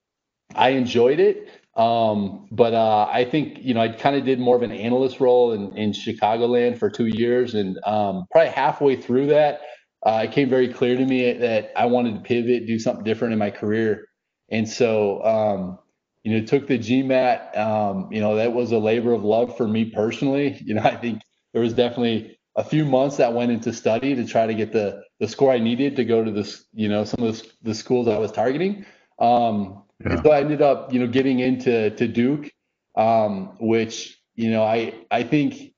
B: I enjoyed it. Um, but uh, I think you know I kind of did more of an analyst role in, in Chicagoland for two years, and um, probably halfway through that, uh, it came very clear to me that I wanted to pivot, do something different in my career. And so, um, you know, took the GMAT. Um, you know, that was a labor of love for me personally. (laughs) You know, I think there was definitely a few months that went into study to try to get the the score I needed to go to this, you know, some of the, the schools I was targeting. Um, yeah. So I ended up, you know, getting into to Duke, um, which you know, I I think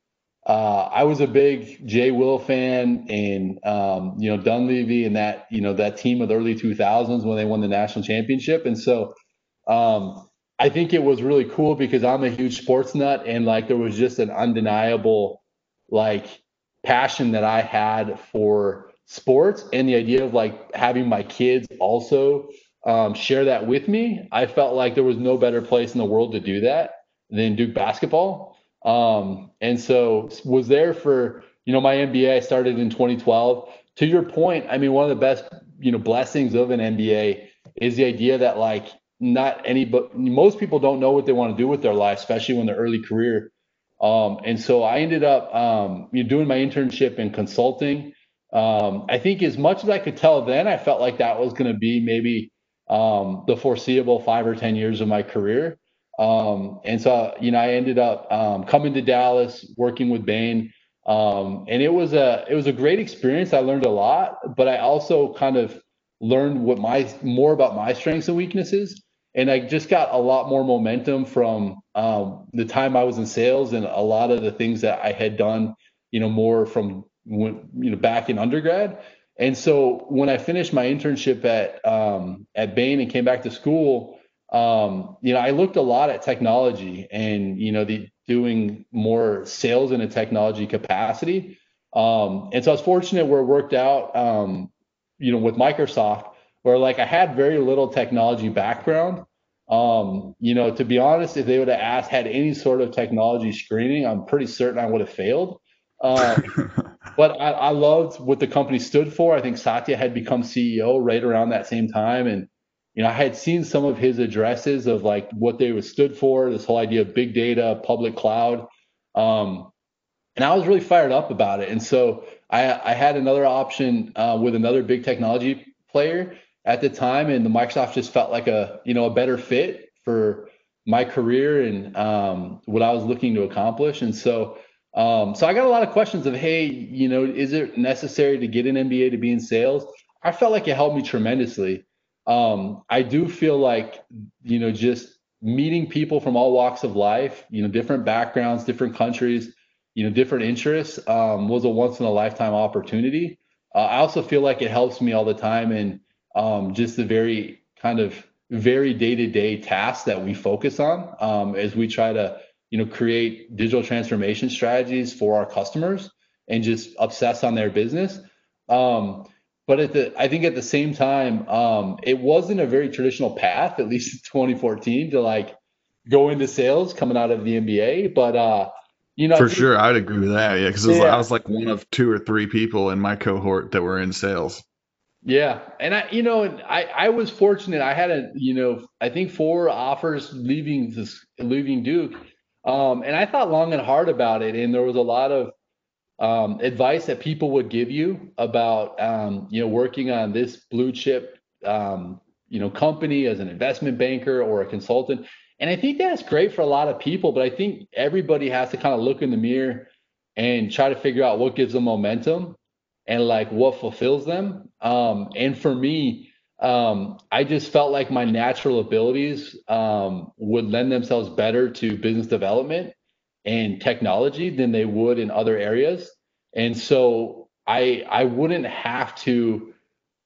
B: uh, I was a big Jay Will fan and um, you know Dunleavy and that you know that team of the early 2000s when they won the national championship, and so um, I think it was really cool because I'm a huge sports nut and like there was just an undeniable like passion that I had for sports and the idea of like having my kids also um, share that with me. I felt like there was no better place in the world to do that than Duke basketball. Um, and so was there for, you know, my MBA I started in 2012. To your point, I mean, one of the best, you know, blessings of an MBA is the idea that like not any, but most people don't know what they want to do with their life, especially when they're early career. Um, and so I ended up, um, you know, doing my internship in consulting. Um, I think as much as I could tell then, I felt like that was going to be maybe um, the foreseeable five or 10 years of my career. Um, and so, you know, I ended up um, coming to Dallas, working with Bain, um, and it was a it was a great experience. I learned a lot, but I also kind of learned what my more about my strengths and weaknesses, and I just got a lot more momentum from um, the time I was in sales and a lot of the things that I had done, you know, more from when, you know back in undergrad. And so when I finished my internship at um, at Bain and came back to school um, you know, I looked a lot at technology and, you know, the doing more sales in a technology capacity. Um, and so I was fortunate where it worked out, um, you know, with Microsoft, where like I had very little technology background. Um, you know, to be honest, if they would have asked, had any sort of technology screening, I'm pretty certain I would have failed. Uh, (laughs) but I, I loved what the company stood for. I think Satya had become CEO right around that same time. And, you know, I had seen some of his addresses of like what they stood for, this whole idea of big data, public cloud. Um, and I was really fired up about it. And so I, I had another option uh, with another big technology player at the time, and the Microsoft just felt like a you know a better fit for my career and um, what I was looking to accomplish. And so um, so I got a lot of questions of, hey, you know, is it necessary to get an MBA to be in sales? I felt like it helped me tremendously um, I do feel like, you know, just meeting people from all walks of life, you know, different backgrounds, different countries, you know, different interests um, was a once in a lifetime opportunity. uh, I also feel like it helps me all the time in um, just the very kind of very day-to-day tasks that we focus on um, as we try to you know create digital transformation strategies for our customers and just obsess on their business um, but at the i think at the same time um, it wasn't a very traditional path at least in (laughs) 2014 to like go into sales coming out of the mba but uh you know
A: for sure i'd agree with that yeah because yeah. i was like one of two or three people in my cohort that were in sales
B: yeah, and I, you know, I I was fortunate. I had a, you know, I think four offers leaving this leaving Duke, um, and I thought long and hard about it. And there was a lot of um, advice that people would give you about, um, you know, working on this blue chip, um, you know, company as an investment banker or a consultant. And I think that's great for a lot of people, but I think everybody has to kind of look in the mirror and try to figure out what gives them momentum and like what fulfills them. Um, and for me, um, I just felt like my natural abilities um, would lend themselves better to business development and technology than they would in other areas. And so I I wouldn't have to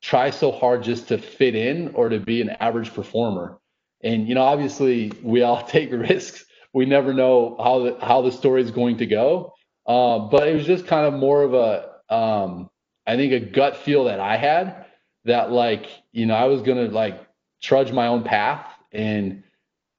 B: try so hard just to fit in or to be an average performer. And you know, obviously, we all (laughs) take risks. We never know how the how the story is going to go. Uh, but it was just kind of more of a um, I think a gut feel that I had that like, you know, I was going to like trudge my own path and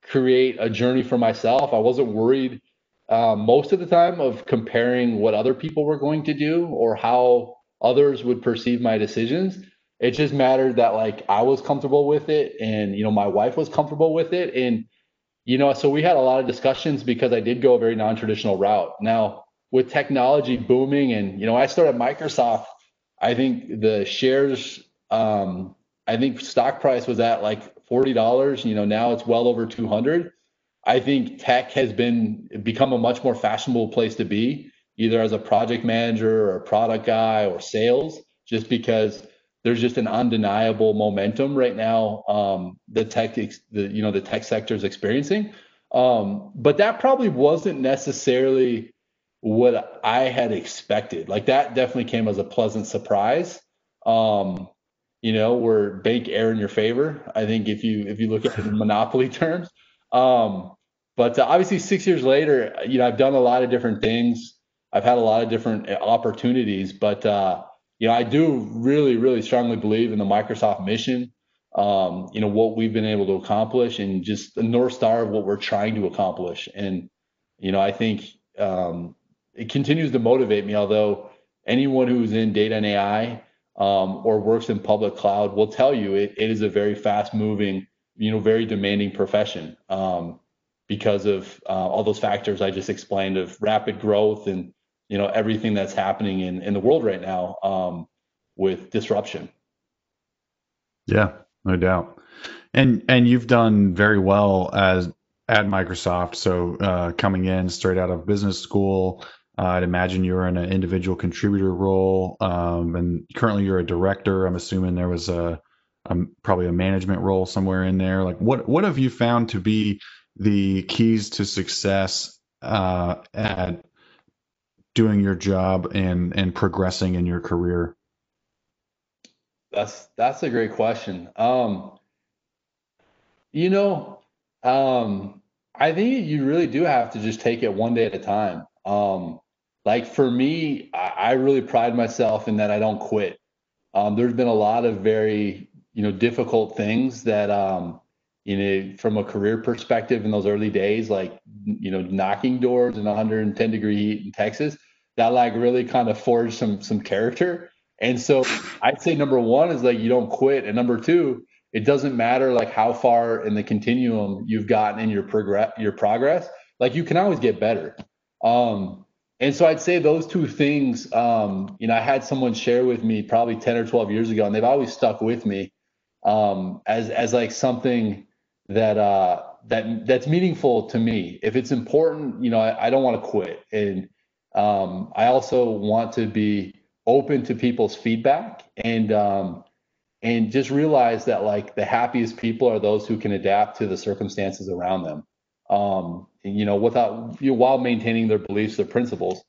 B: create a journey for myself. I wasn't worried um, most of the time of comparing what other people were going to do or how others would perceive my decisions. It just mattered that like I was comfortable with it and, you know, my wife was comfortable with it. And, you know, so we had a lot of discussions because I did go a very non traditional route. Now, with technology booming and, you know, I started Microsoft I think the shares, um, I think stock price was at like forty dollars. You know, now it's well over two hundred. I think tech has been become a much more fashionable place to be, either as a project manager or a product guy or sales, just because there's just an undeniable momentum right now. Um, the tech, the you know, the tech sector is experiencing. Um, but that probably wasn't necessarily what I had expected. Like that definitely came as a pleasant surprise. Um, you know, where bank air in your favor. I think if you if you look at (laughs) monopoly terms. Um, but uh, obviously, six years later, you know, I've done a lot of different things. I've had a lot of different uh, opportunities, but uh, you know, I do really, really strongly believe in the Microsoft mission. Um, you know, what we've been able to accomplish, and just the north star of what we're trying to accomplish. And you know, I think um, it continues to motivate me. Although anyone who's in data and AI um, or works in public cloud will tell you it, it is a very fast moving, you know, very demanding profession um, because of uh, all those factors I just explained of rapid growth and you know everything that's happening in in the world right now um, with disruption.
A: Yeah, no doubt. And and you've done very well as at Microsoft. So uh, coming in straight out of business school, uh, I'd imagine you're in an individual contributor role, um, and currently you're a director. I'm assuming there was a, a, probably a management role somewhere in there. Like, what what have you found to be the keys to success uh, at doing your job and and progressing in your career?
B: That's that's a great question. Um, you know, um, I think you really do have to just take it one day at a time. Um, like for me, I, I really pride myself in that I don't quit. Um, there's been a lot of very, you know, difficult things that, um, you know, from a career perspective in those early days, like, you know, knocking doors in 110 degree heat in Texas, that like really kind of forged some some character. And so I'd say number one is like you don't quit, and number two, it doesn't matter like how far in the continuum you've gotten in your progress your progress. Like you can always get better. Um, and so I'd say those two things, um, you know, I had someone share with me probably 10 or 12 years ago, and they've always stuck with me um, as as like something that uh, that that's meaningful to me. If it's important, you know, I, I don't want to quit, and um, I also want to be open to people's feedback and um, and just realize that like the happiest people are those who can adapt to the circumstances around them um, you know, without you know, while maintaining their beliefs, their principles.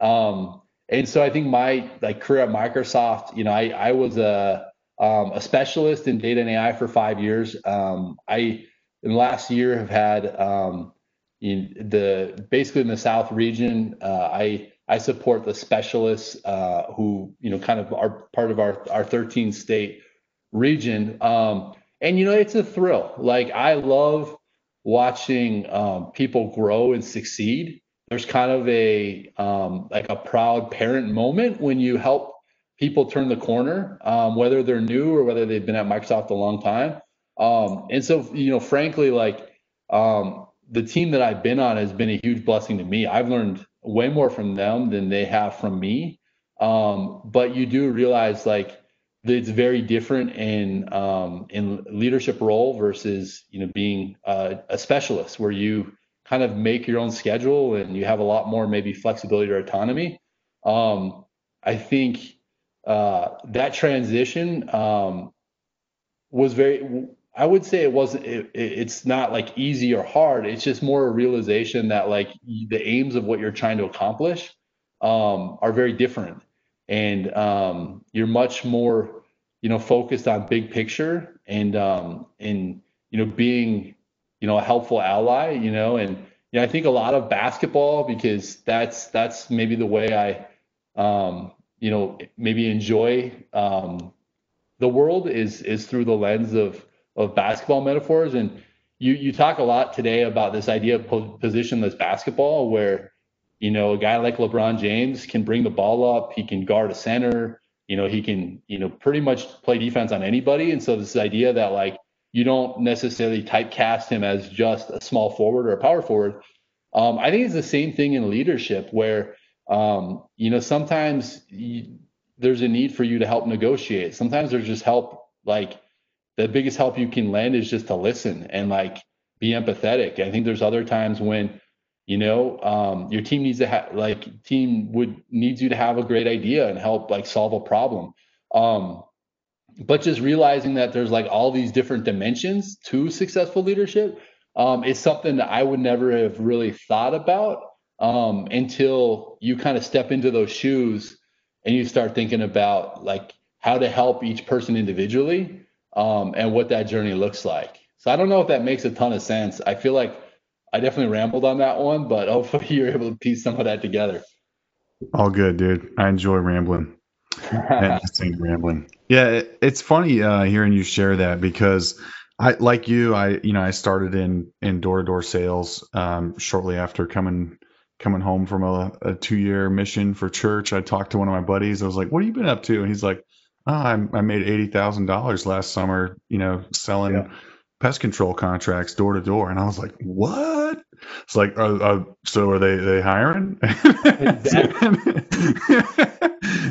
B: Um, and so I think my like career at Microsoft, you know, I I was a um, a specialist in data and AI for five years. Um, I in the last year have had um, in the basically in the South region. Uh, I I support the specialists uh, who you know kind of are part of our our 13 state region. Um, and you know it's a thrill. Like I love watching um, people grow and succeed. There's kind of a um, like a proud parent moment when you help people turn the corner, um, whether they're new or whether they've been at Microsoft a long time. Um, and so, you know, frankly, like um, the team that I've been on has been a huge blessing to me. I've learned way more from them than they have from me. Um, but you do realize like it's very different in um, in leadership role versus you know being a, a specialist where you kind of make your own schedule and you have a lot more maybe flexibility or autonomy. Um, I think uh, that transition um, was very I would say it wasn't. It, it's not like easy or hard. It's just more a realization that like the aims of what you're trying to accomplish um, are very different, and um, you're much more, you know, focused on big picture and um, and you know being, you know, a helpful ally. You know, and you know, I think a lot of basketball because that's that's maybe the way I, um, you know, maybe enjoy um, the world is is through the lens of of basketball metaphors. And you you talk a lot today about this idea of positionless basketball, where you know a guy like LeBron James can bring the ball up, he can guard a center, you know he can you know pretty much play defense on anybody. And so this idea that like you don't necessarily typecast him as just a small forward or a power forward. Um, I think it's the same thing in leadership where um, you know sometimes you, there's a need for you to help negotiate. Sometimes there's just help like the biggest help you can lend is just to listen and like be empathetic. I think there's other times when, you know, um, your team needs to have like team would needs you to have a great idea and help like solve a problem. Um, but just realizing that there's like all these different dimensions to successful leadership um, is something that I would never have really thought about um, until you kind of step into those shoes and you start thinking about like how to help each person individually um, and what that journey looks like. So I don't know if that makes a ton of sense. I feel like I definitely rambled on that one, but hopefully (laughs) you're able to piece some of that together.
A: All good, dude. I enjoy rambling. Interesting (laughs) rambling. Yeah, it's funny uh, hearing you share that because I, like you, I you know I started in in door to door sales um, shortly after coming coming home from a, a two year mission for church. I talked to one of my buddies. I was like, "What have you been up to?" And he's like, oh, I, I made eighty thousand dollars last summer, you know, selling yeah. Pest control contracts door to door, and I was like, what? It's like, uh, uh, so are they they hiring? (laughs)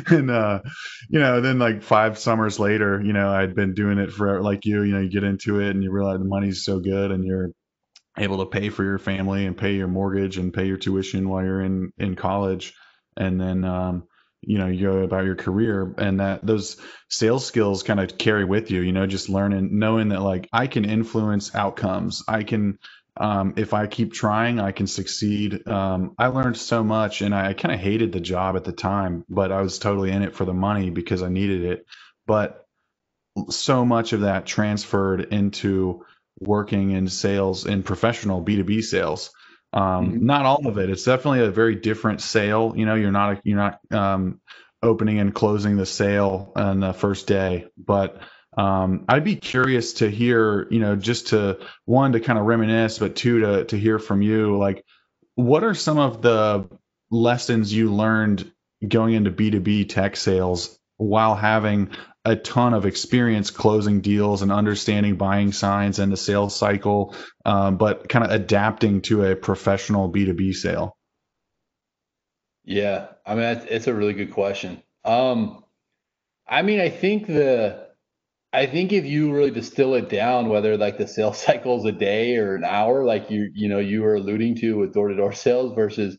A: and uh, you know, then like five summers later, you know, I'd been doing it for like you, you know, you get into it and you realize the money's so good, and you're able to pay for your family and pay your mortgage and pay your tuition while you're in in college, and then um, you know you go about your career and that those sales skills kind of carry with you you know just learning knowing that like i can influence outcomes. I can um, if i keep trying i can succeed. Um, i learned so much and i, I kind of hated the job at the time but i was totally in it for the money because i needed it. But so much of that transferred into working in sales in professional b2b sales um, mm-hmm. Not all of it. It's definitely a very different sale. You know, you're not you're not um, opening and closing the sale on the first day, but um, I'd be curious to hear, you know, just to one to kind of reminisce, but two to to hear from you, like what are some of the lessons you learned going into B2B tech sales while having a ton of experience closing deals and understanding buying signs and the sales cycle, um, but kind of adapting to a professional B2B sale?
B: Yeah, I mean, it's a really good question. Um, I mean, I think the, I think if you really distill it down, whether like the sales (laughs) cycle is a day or an hour, like you, you know, you were alluding to with door to door sales versus,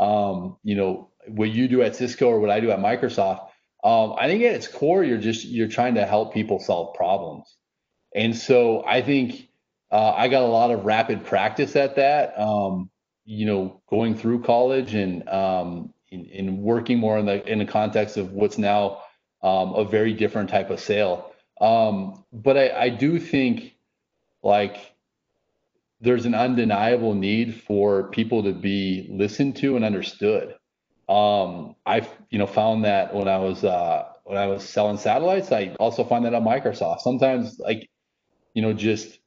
B: um, you know, what you do at Cisco or what I do at Microsoft um, I think at its core, you're just you're trying to help people solve problems, and so I think uh, I got a lot of rapid practice at that. Um, you know, going through college and um, in, in, working more in the in the context of what's now um, a very different type of sale. Um, but I, I do think like there's an undeniable need for people to be listened to and understood. Um, I've you know found that when I was uh, when I was selling satellites, I also find that on Microsoft. Sometimes like you know just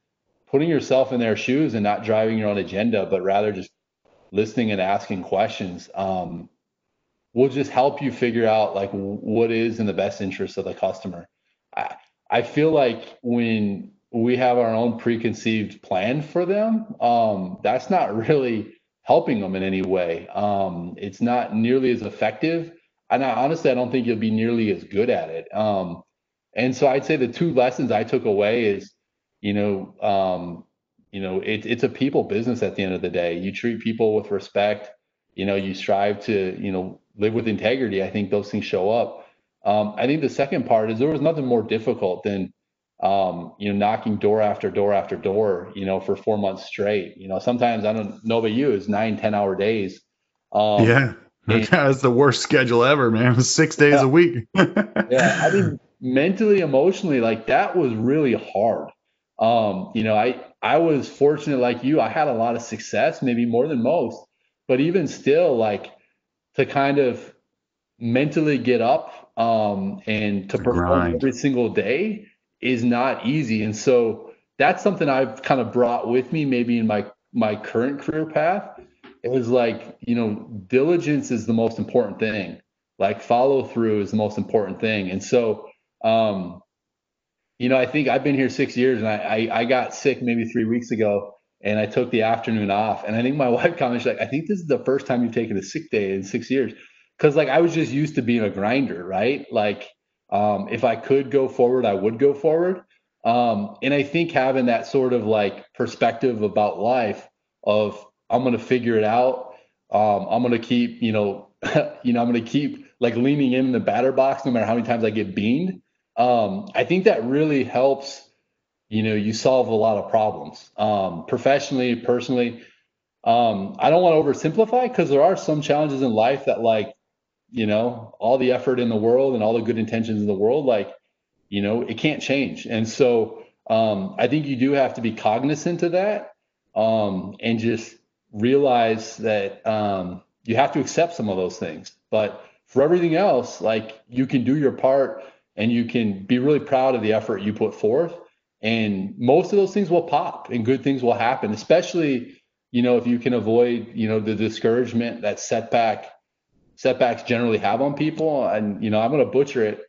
B: putting yourself in their shoes and not driving your own agenda, but rather just listening and asking questions um, will just help you figure out like what is in the best interest of the customer. I, I feel like when we have our own preconceived plan for them, um, that's not (laughs) really helping them in any way. Um, it's not nearly as effective. And I, honestly, I don't think you'll be nearly as good at it. Um, and so I'd say the two lessons I took away is, you know, um, you know, it, it's a people business at the end of the day. You treat people with respect. You know, you strive to, you know, live with integrity. I think those things show up. Um, I think the second part is there was nothing more difficult than um, you know, knocking door after door after door, you know, for four months straight. You know, sometimes I don't know about you, it's nine, 10 hour days.
A: Um, yeah. And, (laughs) That's the worst schedule ever, man. (laughs) Six days yeah. a week. (laughs)
B: yeah. I mean, mentally, emotionally, like that was really hard. Um, you know, I, I was fortunate like you, I had a lot of success, maybe more than most, but even still, like to kind of mentally get up um, and to perform every single day is not easy. And so that's something I've kind of brought with me maybe in my my current career path. It was like, you know, diligence is the most important thing. Like follow through is the most important thing. And so um, you know, I think I've been here six years and I, I, I got sick maybe three weeks ago and I took the afternoon off. And I think my (laughs) wife commented, like, I think this is the first time you've taken a sick day in six years. Cause like I was just used to being a grinder, right? Like um, if I could go forward, I would go forward. Um, and I think having that sort of like perspective about life of I'm to figure it out. Um, I'm to keep, you know, (laughs) you know, I'm to keep like leaning in the batter box no matter how many times I get beamed. Um, I think that really helps. You know, you solve a lot of problems um, professionally, personally. Um, I don't want to oversimplify because there are some challenges in life that like you know, all the effort in the world and all the good intentions in the world, like, you know, it can't change. And so um, I think you do have to be cognizant of that um, and just realize that um, you have to accept some of those things. But for everything else, like you can do your part and you can be really proud of the effort you put forth. And most of those things will pop and good things will happen, especially, you know, if you can avoid, you know, the discouragement, that setback, setbacks generally have on people. And you know, I'm going to butcher it.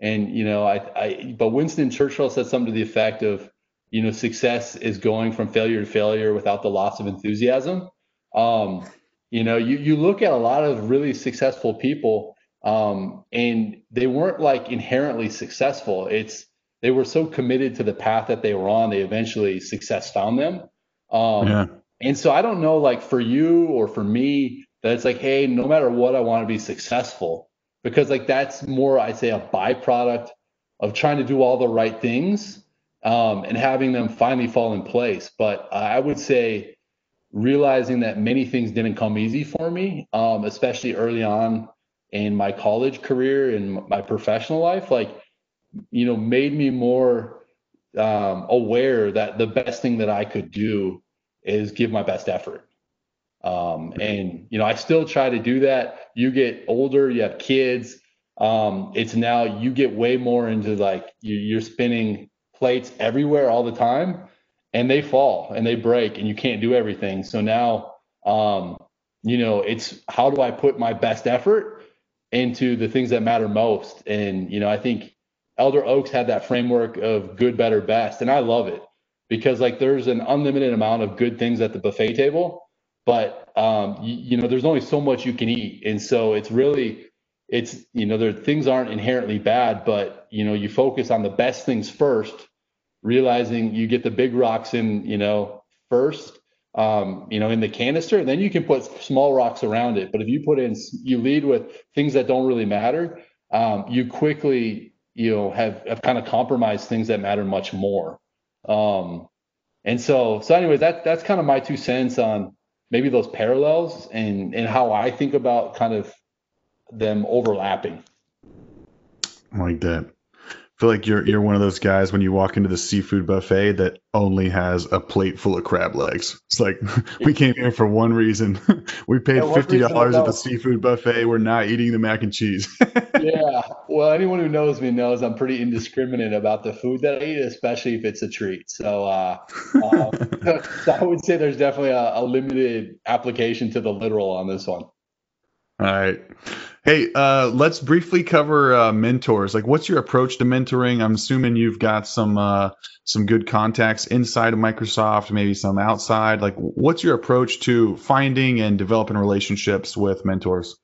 B: And you know, I, I, but Winston Churchill said something to the effect of, you know, success is going from failure to failure without the loss of enthusiasm. Um, you know, you you look at a lot of really successful people, um, and they weren't like inherently successful. It's they were so committed to the path that they were on, they eventually success found them. Um, yeah. And so I don't know, like for you or for me, that it's like, hey, no matter what, I want to be successful because like that's more, I'd say, a byproduct of trying to do all the right things um, and having them finally fall in place. But I would say realizing that many things didn't come easy for me, um, especially early on in my college career and my professional life, like you know, made me more um, aware that the best thing that I could do is give my best effort. Um, and you know, I still try to do that. You get older, you have kids. Um, it's now you get way more into like you, you're spinning plates everywhere all the time, and they fall and they break, and you can't do everything. So now, um, you know, it's how do I put my best effort into the things that matter most? And you know, I think Elder Oaks had that framework of good, better, best, and I love it because like there's an unlimited amount of good things at the buffet table but um, you, you, know there's only so much you can eat. And so it's really it's you know there things aren't inherently bad but you know you focus on the best things first realizing you get the big rocks in you know first um, you know in the canister then you can put small rocks around it. But if you put in you lead with things that don't really matter um, you quickly you know have, have kind of compromised things that matter much more. Um, and so so anyways that that's kind of my two cents on maybe those parallels and and how I think about kind of them overlapping.
A: like that feel like you're you're one of those guys when you walk into the seafood buffet that only has a plate full of crab legs. It's like (laughs) we came here for one reason. (laughs) we paid yeah, fifty dollars at the seafood buffet. We're not eating the mac and cheese. (laughs)
B: yeah. Well, anyone who knows me knows I'm pretty indiscriminate about the food that I eat, especially if it's a treat. So, uh, uh, so I would say there's definitely a, a limited application to the literal on this one.
A: All right. Hey, uh, let's briefly cover uh, mentors. Like, what's your approach to mentoring? I'm assuming you've got some uh, some good contacts inside of Microsoft, maybe some outside. Like, what's your approach to finding and developing relationships with mentors?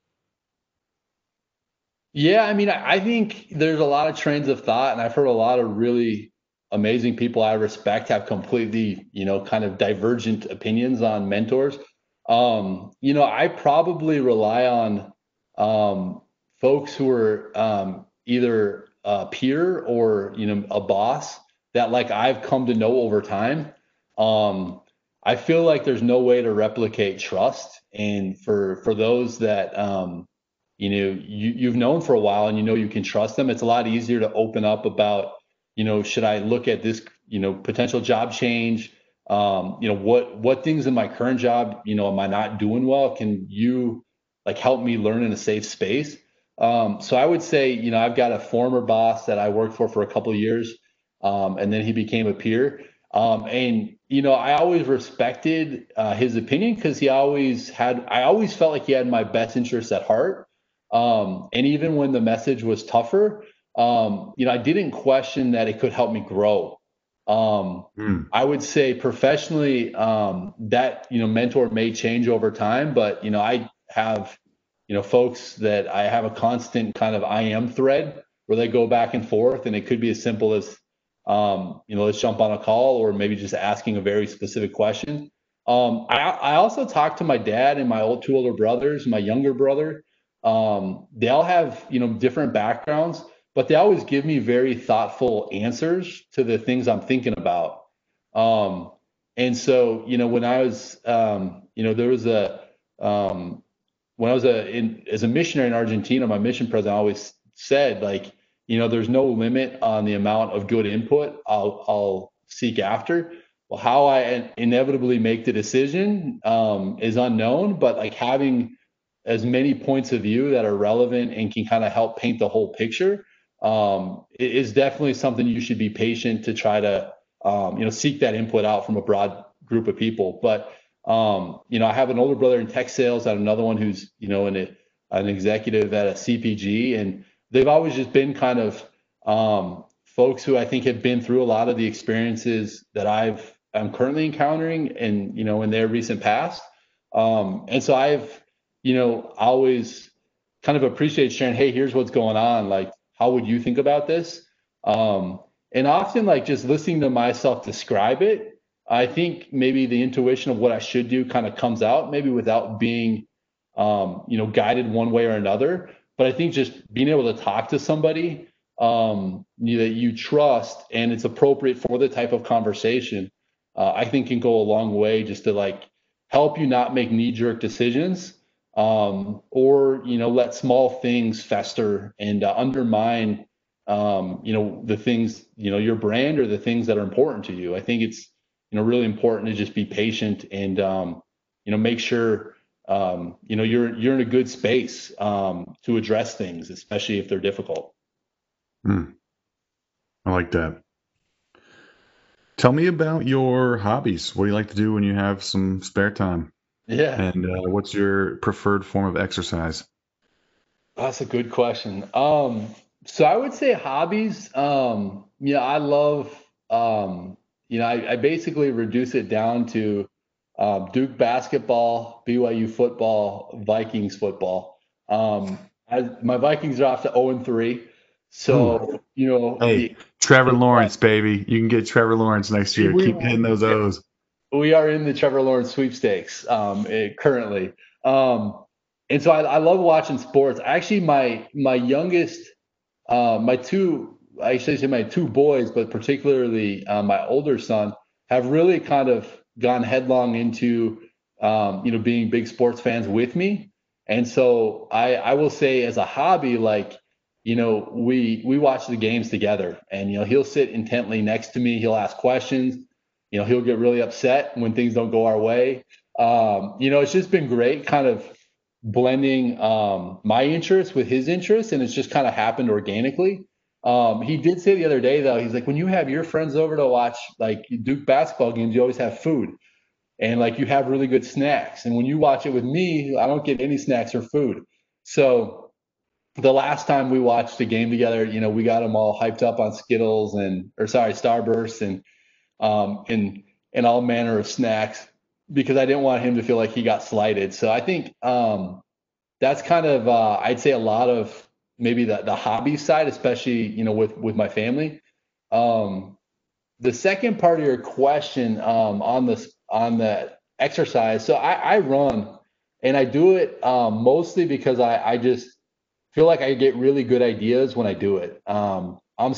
B: Yeah, I mean, I think there's a lot of trains of thought, and I've heard a lot of really amazing people I respect have completely, you know, kind of divergent opinions on mentors. Um, you know, I probably rely on um, folks who are um, either a peer or you know a boss that like I've come to know over time. Um, I feel like there's no way to replicate trust, and for for those that um, you know you, you've known for a while and you know you can trust them, it's a lot easier to open up about you know should I look at this you know potential job change um, you know what what things in my current job you know am i not doing well can you like help me learn in a safe space. Um, so i would say you know i've got a former boss that i worked for for a couple of years um, and then he became a peer. Um, and you know i always respected uh, his opinion because he always had i always felt like he had my best interests at heart. Um, and even when the message was tougher um, you know i didn't question that it could help me grow. Um, mm. I would say professionally, um, that you know mentor may change over time, but you know I have you know folks that I have a constant kind of IM thread where they go back and forth, and it could be as simple as um, you know let's jump on a call or maybe just asking a very specific question. Um, I, I also talk to my dad and my old two older brothers, my younger brother. Um, they all have you know different backgrounds but they always give me very thoughtful answers to the things I'm thinking about. Um, and so, you know, when I was, um, you know, there was a, um, when I was a, in, as a missionary in Argentina, my mission president always said, like, you know, there's no limit on the amount of good input I'll, I'll seek after. Well, how I inevitably make the decision um, is unknown, but like having as many points of view that are relevant and can kind of help paint the whole picture um, is definitely something you should be patient to try to um, you know seek that input out from a broad group of people. But um, you know, I have an older brother in tech sales and another one who's you know an an executive at a CPG, and they've always just been kind of um, folks who I think have been through a lot of the experiences that I've I'm currently encountering, and you know, in their recent past. Um, and so I've you know always kind of appreciate sharing. Hey, here's what's going on. Like how would you think about this? Um, and often, like just listening to myself describe it, I think maybe the intuition of what I should do kind of comes out, maybe without being, um, you know, guided one way or another. But I think just being able to talk to somebody um, that you trust and it's appropriate for the type of conversation, uh, I think can go a long way just to like help you not make knee jerk decisions um, or you know let small things fester and uh, undermine um, you know the things you know your brand or the things that are important to you. I think it's you know really important to just be patient and um, you know make sure um, you know you're you're in a good space um, to address things, especially if they're difficult.
A: Hmm. I like that. Tell me about your hobbies. What do you like to do when you have some spare time?
B: Yeah.
A: And uh, what's your preferred form of exercise?
B: That's a good question. Um, so I would say hobbies. Um, yeah, I love. Um, you know, I, I basically reduce it down to uh, Duke basketball, BYU football, Vikings football. Um, I, my Vikings are off to 0 and 3. So, hmm. you know,
A: hey, the, Trevor Lawrence, baby. You can get Trevor Lawrence next year. Keep hitting those O's
B: we are in the Trevor Lawrence sweepstakes um, it, currently. Um, and so I, I, love watching sports. Actually, my my youngest, uh, my two, I should say my two boys, but particularly uh, my older son, have really kind of gone headlong into, um, you know, being big sports fans with me. And so I, I will say as a hobby, like, you know, we we watch the games together and you know, he'll sit intently next to me, he'll ask questions, you know, he'll get really upset when things don't go our way. Um, you know, it's just been great kind of blending um, my interests with his interests, and it's just kind of happened organically. Um, he did say the other day though, he's like, when you have your friends over to watch like Duke basketball games, you always have food and like you have really good snacks. And when you watch it with me, I don't get any snacks or food. So the last time we watched a game together, you know, we got them all hyped up on Skittles and or sorry, Starburst and um and and all manner of snacks because I didn't want him to feel like he got slighted. So I think um that's kind of uh I'd say a lot of maybe the the hobby side, especially, you know, with with my family. Um the second part of your question um on this on the exercise. So I, I run and I do it um, mostly because I, I just feel like I get really good ideas when I do it. Um, I'm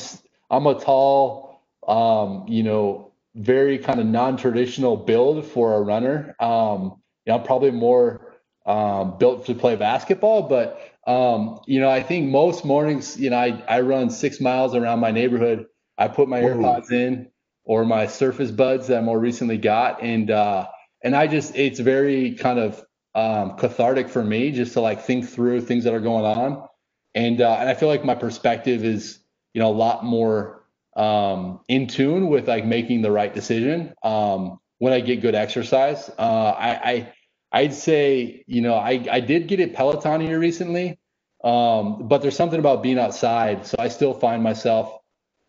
B: I'm a tall, um, you know, very kind of non-traditional build for a runner. Um, you know, I'm probably more um, built to play basketball, but um, you know, I think most mornings, you know, I, I run six miles around my neighborhood. I put my AirPods in or my Surface Buds that I more recently got, and uh, and I just it's very kind of um, cathartic for me just to like think through things that are going on, and uh, and I feel like my perspective is you know a lot more um, in tune with like making the right decision um, when I get good exercise. Uh, I, I I'd say you know I I did get a Peloton here recently, um, but there's something about being outside, so I still find myself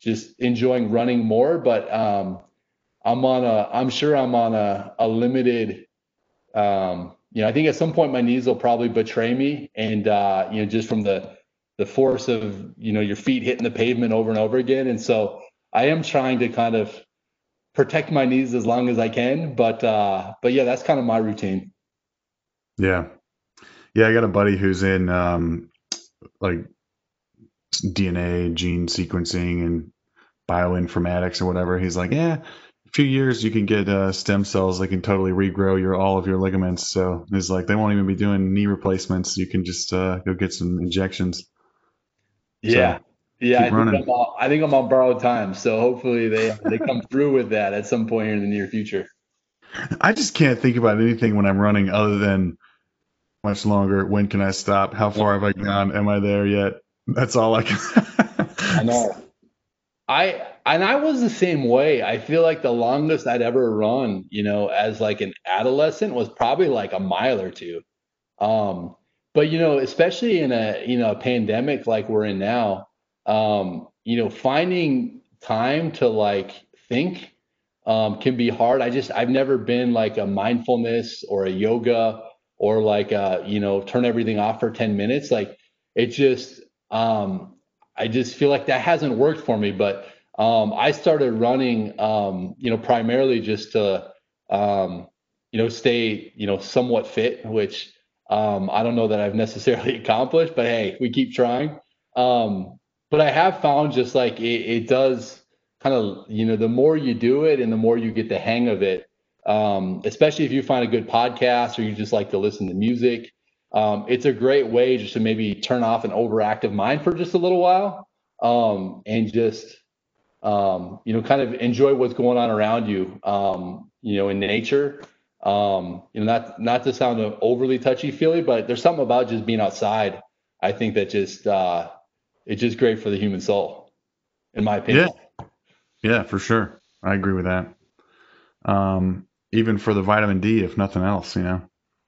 B: just enjoying running more. But um, I'm on a, I'm sure I'm on a, a limited, um, you know, I think at some point my knees will probably betray me, and uh, you know, just from the the force of you know your feet hitting the pavement over and over again. And so I am trying to kind of protect my knees as long as I can. But uh, but yeah, that's kind of my routine.
A: Yeah, yeah. I got a buddy who's in um, like DNA gene sequencing and bioinformatics or whatever. He's like, yeah, a few years you can get uh, stem cells that can totally regrow your all of your ligaments. So he's like, they won't even be doing knee replacements. You can just uh, go get some injections.
B: Yeah. So, yeah, I think, I'm on, I think I'm on borrowed time, so hopefully they they come (laughs) through with that at some point here in the near future.
A: I just can't think about anything when I'm running other than much longer. When can I stop? How far have I gone? Am I there yet? That's all I can.
B: I know. I and I was the same way. I feel like the longest I'd ever run, you know, as like an adolescent was probably like a mile or two. Um, but you know, especially in a you know a pandemic like we're in now, um, you know, finding time to like think um, can be hard. I just I've never been like a mindfulness or a yoga or like a you know turn everything off for 10 minutes. Like it just um, I just feel like that hasn't worked for me. But um, I started running, um, you know, primarily just to, um, you know, stay, you know, somewhat fit, which um, I don't know that I've (laughs) necessarily accomplished, but hey, we keep trying. Um, but I have found just like it, it, does kind of, you know, the more you do it and the more you get the hang of it, um, especially if you find a good podcast or you just like to listen to music. Um, it's a great way just to maybe turn off an overactive mind for just a little while. Um, and just um, you know kind of enjoy what's going on around you um, you know in nature. Um, you know not not to sound overly touchy feely but there's something about just being outside i think that just uh, it's just great for the human soul in my opinion.
A: Yeah. Yeah for sure. I agree with that. Um, even for the vitamin d if nothing else you know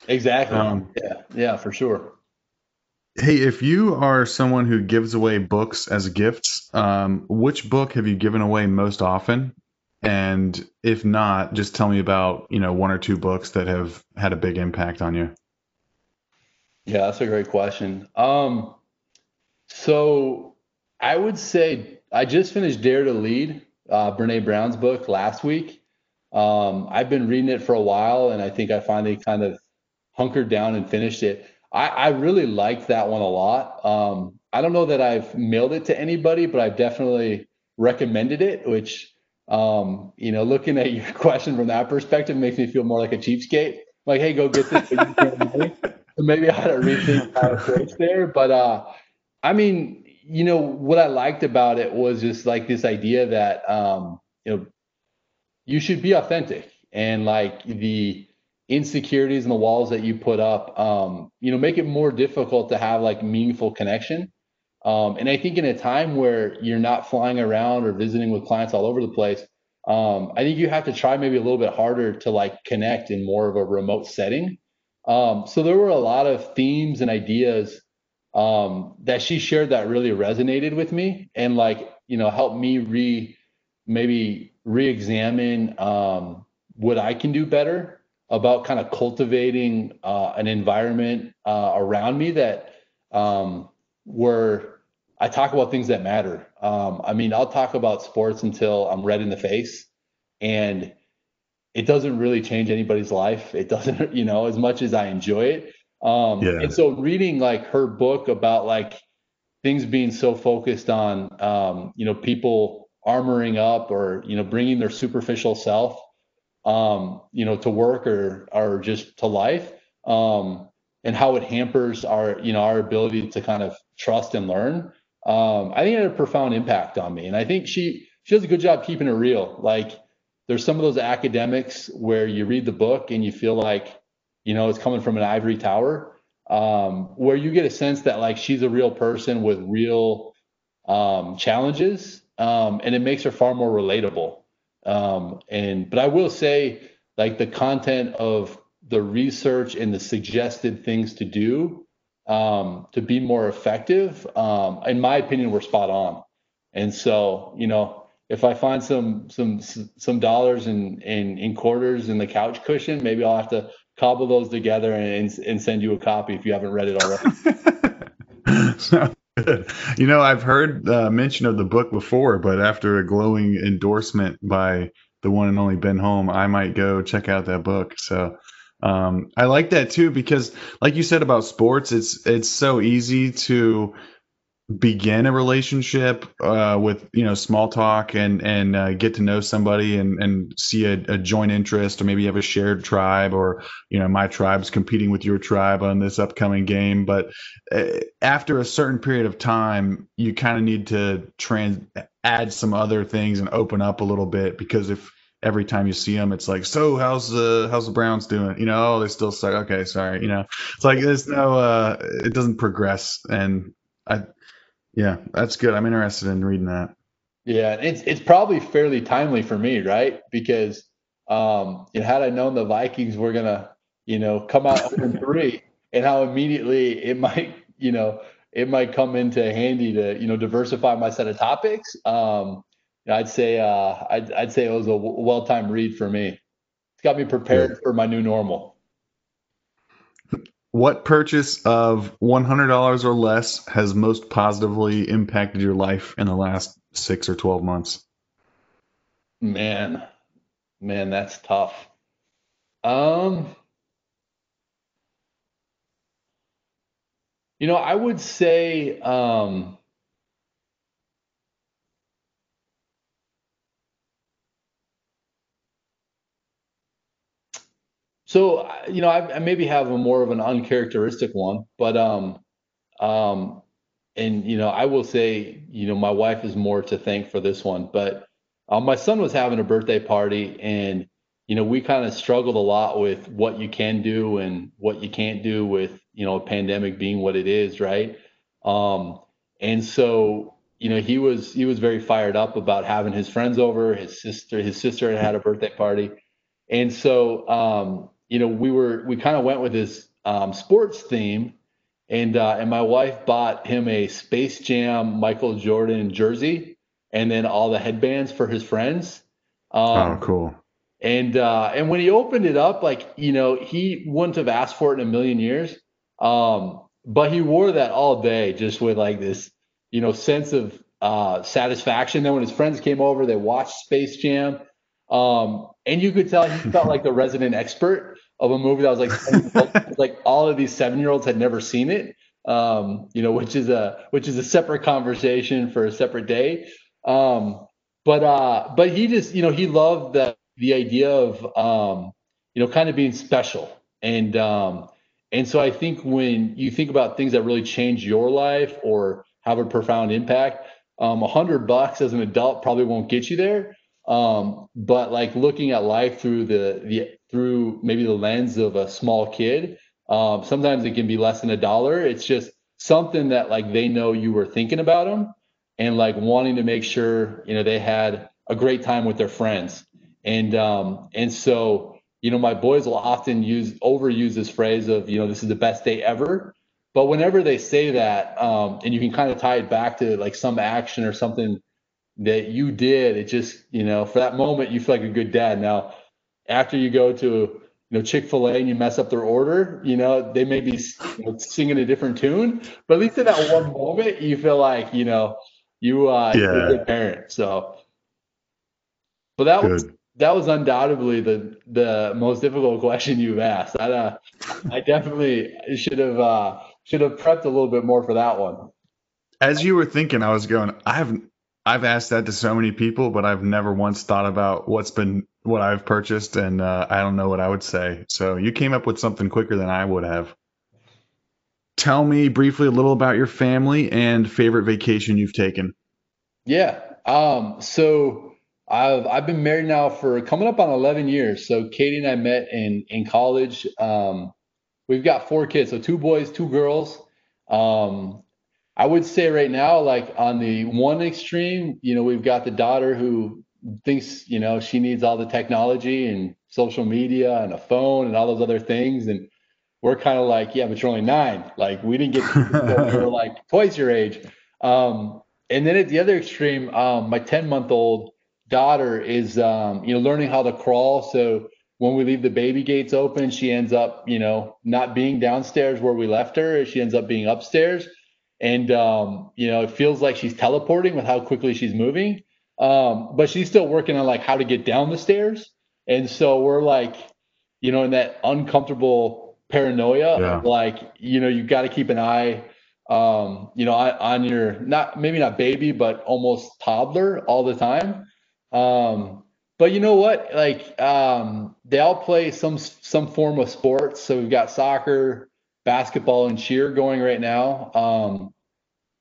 B: Exactly. Um, yeah, yeah, for sure.
A: Hey, if you are someone who gives away books as gifts, um, which book have you given away most often? And if not, just tell me about you know one or two books that have had a big impact on you.
B: Yeah, that's a great question. Um, so I would say I just finished Dare to Lead, uh, Brene Brown's book last week. Um, I've been reading it for a while, and I think I finally kind of hunkered down and finished it. I, I really liked that one a lot. Um, I don't know that I've mailed it to anybody, but I've definitely recommended it, which, um, you know, looking at (laughs) your question from that perspective makes me feel more like a cheapskate. Like, hey, go get this. maybe I had to rethink approach there. But uh, I mean, you know, what I liked about it was just like this idea that um, you know, you should be authentic and like the insecurities and the walls that you put up, um, you know, make it more difficult to have like meaningful connection. Um, and I think in a time where you're not flying around or visiting with clients all over the place, um, I think you have to try maybe a little bit harder to like connect in more of a remote setting. Um, so there were a lot of themes and ideas um, that she shared that really resonated with me and like you know helped me re maybe re-examine um, what I can do better about kind of cultivating uh, an environment uh, around me that um, where I talk about things that matter. Um, I mean, I'll talk about sports until I'm red in the face, and it doesn't really change anybody's life. It doesn't, (laughs) you know, as much as I enjoy it. Um, yeah. And so, reading like her book about like things being so focused on, um, you know, people armoring up or you know bringing their superficial self, um, you know, to work or or just to life, um, and how it hampers our, you know, our ability to kind of trust and learn um, I think it had a profound impact on me. And I think she she does a good job keeping it real. Like there's some of those academics where you read the book and you feel like, you know, it's coming from an ivory tower, um, where you get a sense that like she's a real person with real um, challenges, um, and it makes her far more relatable. Um, and but I will say, like the content of the research and the suggested things to do um, to be more effective, um, in my opinion, we're spot on. And so, you know, if I find some some some dollars in in, in quarters in the couch cushion, maybe I'll have to cobble those together and and send you a copy if you haven't read it
A: already. (laughs) (laughs) (laughs) you know, I've heard uh, mention of the book before, but after a glowing endorsement by the one and only Ben Holm, I might go check out that book. So um, I like that too because, like you said about sports, it's it's so easy to begin a relationship uh, with you know small talk and and uh, get to know somebody and and see a, a, joint interest or maybe you have a shared tribe or you know my tribe's competing with your tribe on this upcoming game but uh, after a certain period of time you kind of need to trans add some other things and open up a little bit because if every time you see them, it's like, so how's the how's the Browns doing? You know, oh, they still suck. Okay, sorry. You know, it's like there's no, uh, it doesn't progress, and I, yeah, that's good. I'm interested in reading that.
B: Yeah, it's it's probably fairly timely for me, right? Because um, you know, had I known the Vikings were gonna, you know, come out in (laughs) three, and how immediately it might, you know, it might come into handy to, you know, diversify my set of topics. Um, I'd say uh, I'd, I'd say it was a well-timed read for me. It's got me prepared yeah. for my new normal.
A: What purchase of one hundred dollars or less has most positively impacted your life in the last six or twelve months?
B: Man, man, that's tough. Um, you know, I would say um, So you know, I, I, maybe have a more of an uncharacteristic one, but um, um, and you know, I will say, you know, my wife is more to thank for this one, but um, my son was having a birthday party, and you know, we kind of struggled a lot with what you can do and what you can't do with you know a pandemic being what it is, right? Um, and so you know, he was he was very fired up about having his friends over. His sister his sister had had a birthday party, and so um, you know, we were we kind of went with this um, sports theme, and uh, and my wife bought him a Space Jam Michael Jordan jersey, and then all the headbands for his friends.
A: Um, oh, cool.
B: And uh, and when he opened it up, like you know, he wouldn't have asked for it in a million years. Um, but he wore that all day, just with like this, you know, sense of uh, satisfaction. Then when his friends came over, they watched Space Jam. Um, and you could tell he felt (laughs) like the resident expert of a movie that was like (laughs) like all of these seven year olds had never seen it. Um, you know, which is a which is a separate conversation for a separate day. Um, but uh, but he just you know he loved the the idea of um, you know kind of being special and um, and so I think when you think about things that really change your life or have a profound impact, um, a hundred bucks as an adult probably won't get you there. Um, but like looking at life through the, the through maybe the lens of a small kid, um, sometimes it can be less than a dollar. It's just something that like they know you were thinking about them and like wanting to make sure you know they had a great time with their friends. And um, and so you know my boys will often use overuse this phrase of you know this is the best day ever. But whenever they say that, um, and you can kind of tie it back to like some action or something that you did, it just you know for that moment you feel like a good dad. Now after you go to you know Chick-fil-A and you mess up their order, you know, they may be you know, singing a different tune, but at least in that one moment you feel like, you know, you uh yeah. you're a good parent. So but that good. was that was undoubtedly the the most difficult (laughs) question you've asked. I uh, I definitely should have uh should have prepped a little bit more for that one.
A: As you were thinking, I was going, I have I've asked that to so many people, but I've never once thought about what's been what I've purchased, and uh, I don't know what I would say. So you came up with something quicker than I would have. Tell me briefly a little about your family and favorite vacation you've taken.
B: Yeah. Um. So I've I've been married now for coming up on 11 years. So Katie and I met in in college. Um, we've got four kids, so two boys, two girls. Um, I would say right now, like on the one extreme, you know, we've got the daughter who thinks, you know, she needs all the technology and social media and a phone and all those other things. And we're kind of like, yeah, but you're only nine. Like we didn't get we were like (laughs) twice your age. Um, and then at the other extreme, um, my 10 month old daughter is, um, you know, learning how to crawl. So when we leave the baby gates open, she ends up, you know, not being downstairs where we left her. She ends up being upstairs and um, you know it feels like she's teleporting with how quickly she's moving um, but she's still working on like how to get down the stairs and so we're like you know in that uncomfortable paranoia yeah. like you know you got to keep an eye um, you know on your not maybe not baby but almost toddler all the time um, but you know what like um, they all play some some form of sports so we've got soccer basketball and cheer going right now. Um,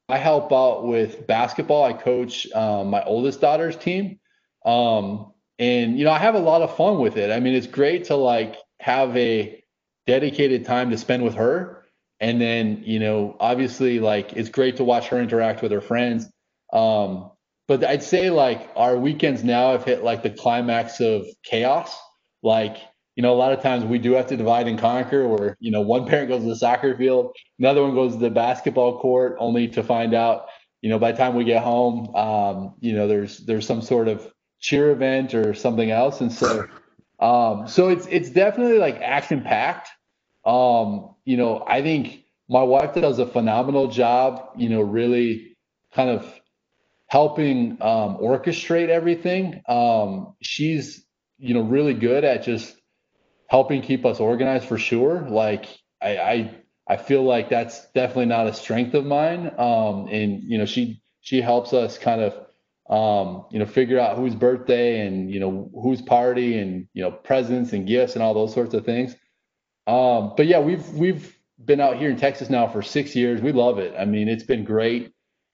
B: I help out with basketball. I coach um, my oldest daughter's team. Um, and, you know, I have a lot of fun with it. I mean, it's great to like have a dedicated time to spend with her. And then, you know, obviously, like it's great to watch her interact with her friends. Um, but I'd say like our weekends now have hit like the climax of chaos. Like, you know, a lot of times we do have to divide and conquer where, you know, one parent goes to the soccer field, another one goes to the basketball court, only to find out, you know, by the time we get home, um, you know, there's there's some sort of cheer event or something else. And so um, so it's it's definitely like action packed. Um, you know, I think my wife does a phenomenal job, you know, really kind of helping um, orchestrate everything. Um, she's, you know, really good at just helping keep us organized for sure. Like I, I, I feel like that's definitely not a strength of mine. Um, and you know, she she helps us kind of um, you know figure out whose birthday and you know whose party and you know presents and gifts and all those sorts of things. Um, but yeah, we've we've been out here in Texas now for six years. We love it. I mean, it's been great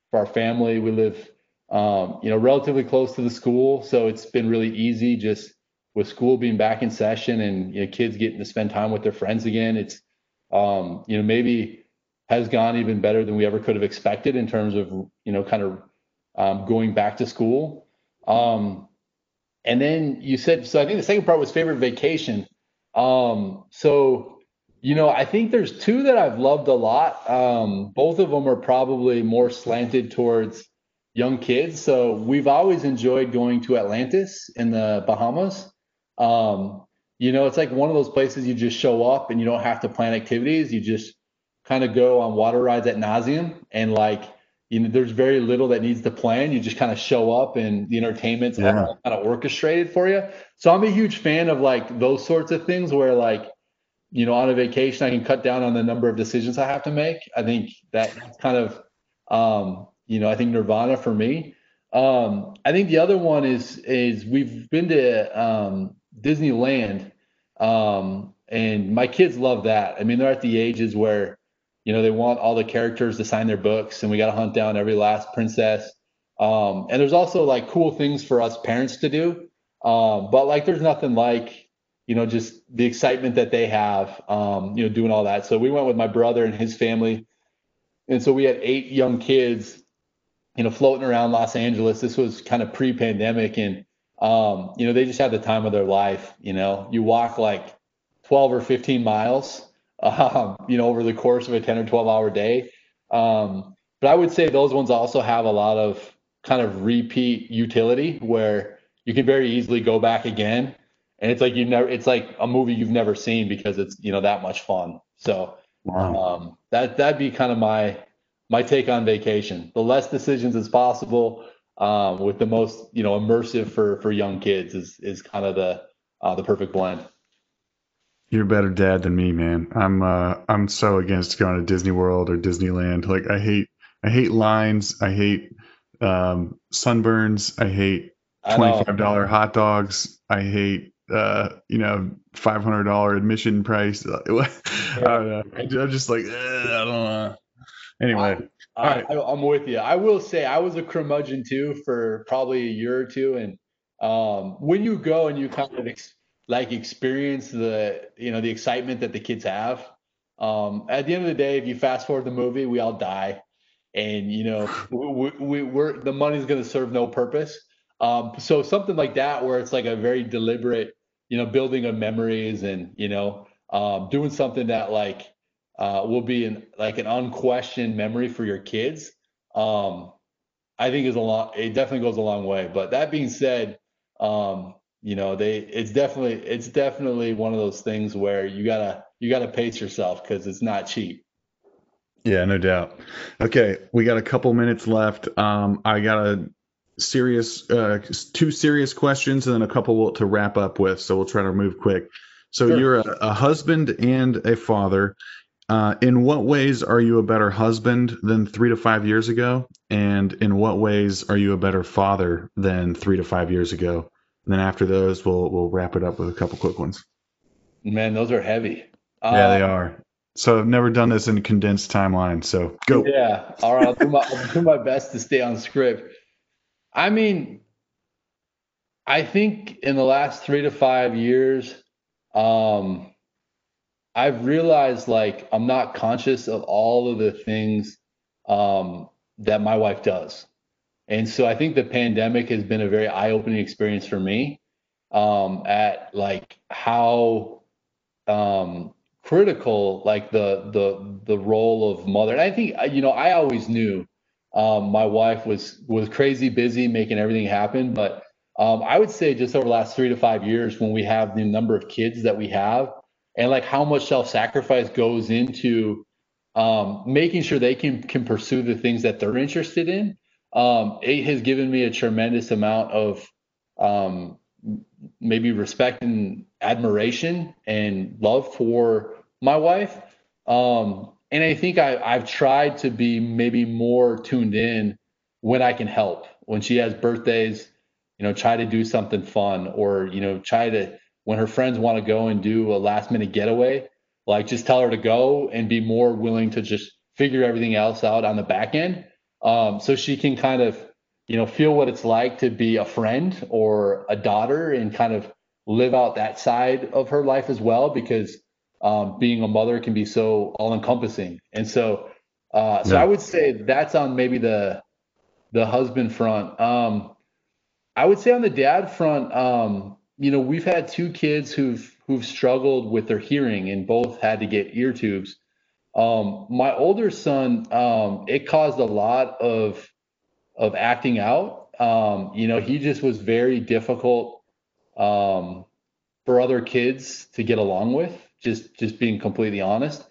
B: for our family. We live um, you know relatively close to the school, so it's been really easy just with school being back in session and you know, kids getting to spend time with their friends again, it's um, you know maybe has gone even better than we ever could have expected in terms of you know kind of um, going back to school. Um, and then you said so. I think the second part was favorite vacation. Um, so you know I think there's two that I've loved a lot. Um, both of them are probably more slanted towards young kids. So we've always enjoyed going to Atlantis in the Bahamas. Um, you know, it's like one of those places you just show up and you don't have to plan activities. You just kind of go on water rides at nauseum and like you know, there's very little that needs to plan. You just kind of show up and the entertainment's yeah. kind of orchestrated for you. So I'm a huge fan of like those sorts of things where like, you know, on a vacation I can cut down on the number of decisions I have to make. I think that's kind of um, you know, I think Nirvana for me. Um, I think the other one is is we've been to um, Disneyland um, and my kids love that. I mean, they're at the ages where, you know, they want all the characters to sign their books, and we got to hunt down every last princess. Um, and there's also like cool things for us parents to do. Um, but like, there's nothing like, you know, just the excitement that they have, um, you know, doing all that. So we went with my brother and his family, and so we had eight young kids, you know, floating around Los Angeles. This was kind of pre-pandemic, and um, you know, they just had the time of their life. You know, you walk like 12 or 15 miles, (laughs) um, you know, over the course of a 10 or 12 hour day. Um, but I would say those ones also have a lot of kind of repeat utility where you can very easily go back again. And it's like you've never, it's like a movie you've never seen because it's, you know, that much fun. So wow. um, that, that'd be kind of my, my take on vacation. The less decisions as possible, um, with the most, you know, immersive for, for young kids is, is kind of the, uh, the perfect blend.
A: You're a better dad than me, man. I'm uh I'm so against going to Disney World or Disneyland. Like I hate I hate lines. I hate um, sunburns. I hate twenty five dollar hot dogs. I hate uh, you know five hundred dollar admission price. (laughs) I don't know. I'm just like I don't know. Anyway,
B: I, I, I'm with you. I will say I was a curmudgeon too for probably a year or two, and um, when you go and you kind of ex- like experience the you know the excitement that the kids have. Um, at the end of the day, if you fast forward the movie, we all die, and you know we, we, we're the money's going to serve no purpose. Um, so something like that, where it's like a very deliberate, you know, building of memories and you know um, doing something that like uh, will be an like an unquestioned memory for your kids. Um, I think is a lot. It definitely goes a long way. But that being said, um, you know they it's definitely it's definitely one of those things where you gotta you gotta pace yourself because it's not cheap
A: yeah no doubt okay we got a couple minutes left um i got a serious uh two serious questions and then a couple to wrap up with so we'll try to move quick so sure. you're a, a, husband and a father uh, in what ways are you a better husband than three to five years ago and in what ways are you a better father than three to five years ago and then after those, we'll we'll wrap it up with a couple quick ones.
B: Man, those are heavy.
A: Yeah, they uh, are. So I've never done this in a condensed timeline. So go.
B: Yeah. All right. I'll do my, I'll do my best to stay on script. I mean, I think in the last three to five years, um, I've realized like I'm not conscious of all of the things um, that my wife does. And so I think the pandemic has been a very eye-opening experience for me um, at like how um, critical like the the the role of mother. And I think you know I always knew um, my wife was was crazy busy making everything happen, but um, I would say just over the last three to five years when we have the number of kids that we have and like how much self-sacrifice goes into um, making sure they can can pursue the things that they're interested in um, it has given me a tremendous amount of um, maybe respect and admiration and love for my wife. Um, and I think I, I've tried to be maybe more tuned in when I can help. When she has birthdays, you know, try to do something fun or, you know, try to, when her friends want to go and do a last minute getaway, like just tell her to go and be more willing to just figure everything else out on the back end um, so she can kind of you know feel what it's like to be a friend or a daughter and kind of live out that side of her life as well because um, being a mother can be so all encompassing and so uh, so yeah. i would say that's on maybe the the husband front um, i would say on the dad front um, you know we've had two kids who've who've struggled with their hearing and both had to get ear tubes um, my older son, um, it caused a lot of of acting out. Um, you know, he just was very difficult um, for other kids to get along with. Just just being completely honest.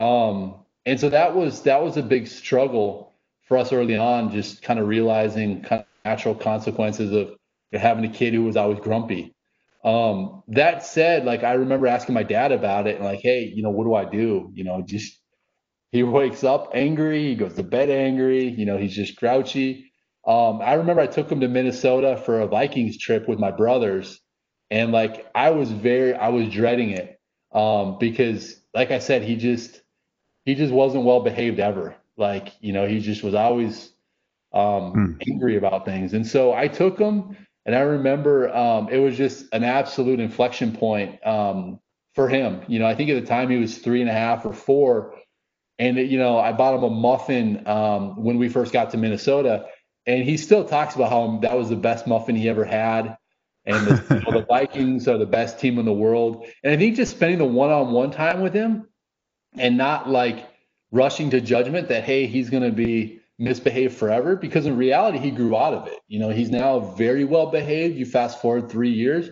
B: Um, and so that was that was a big struggle for us early on. Just kind of realizing kind of natural consequences of having a kid who was always grumpy. Um, that said, like I remember asking my dad about it and like, hey, you know, what do I do? You know, just he (laughs) wakes up angry. He goes to bed angry. You know, he's just grouchy. Um, I remember I took him to Minnesota for a Vikings trip with my brothers, and like I was very, I was dreading it. um, because, like I said, he just he just wasn't well behaved ever. Like you know, he just was always um, hmm. angry about things. And so I took him, and I remember um, it was just an absolute inflection point um, for him. You know, I think at the time he was three and a half or four. And, you know, I bought him a muffin um, when we first got to Minnesota. And he still talks about how that was the best muffin he ever had. And the, you know, the (laughs) Vikings are the best team in the world. And I think just spending the one on one time with him and not like rushing to judgment that, hey, he's going to be misbehave forever because in reality he grew out of it. You know he's now very well behaved. You fast forward three years.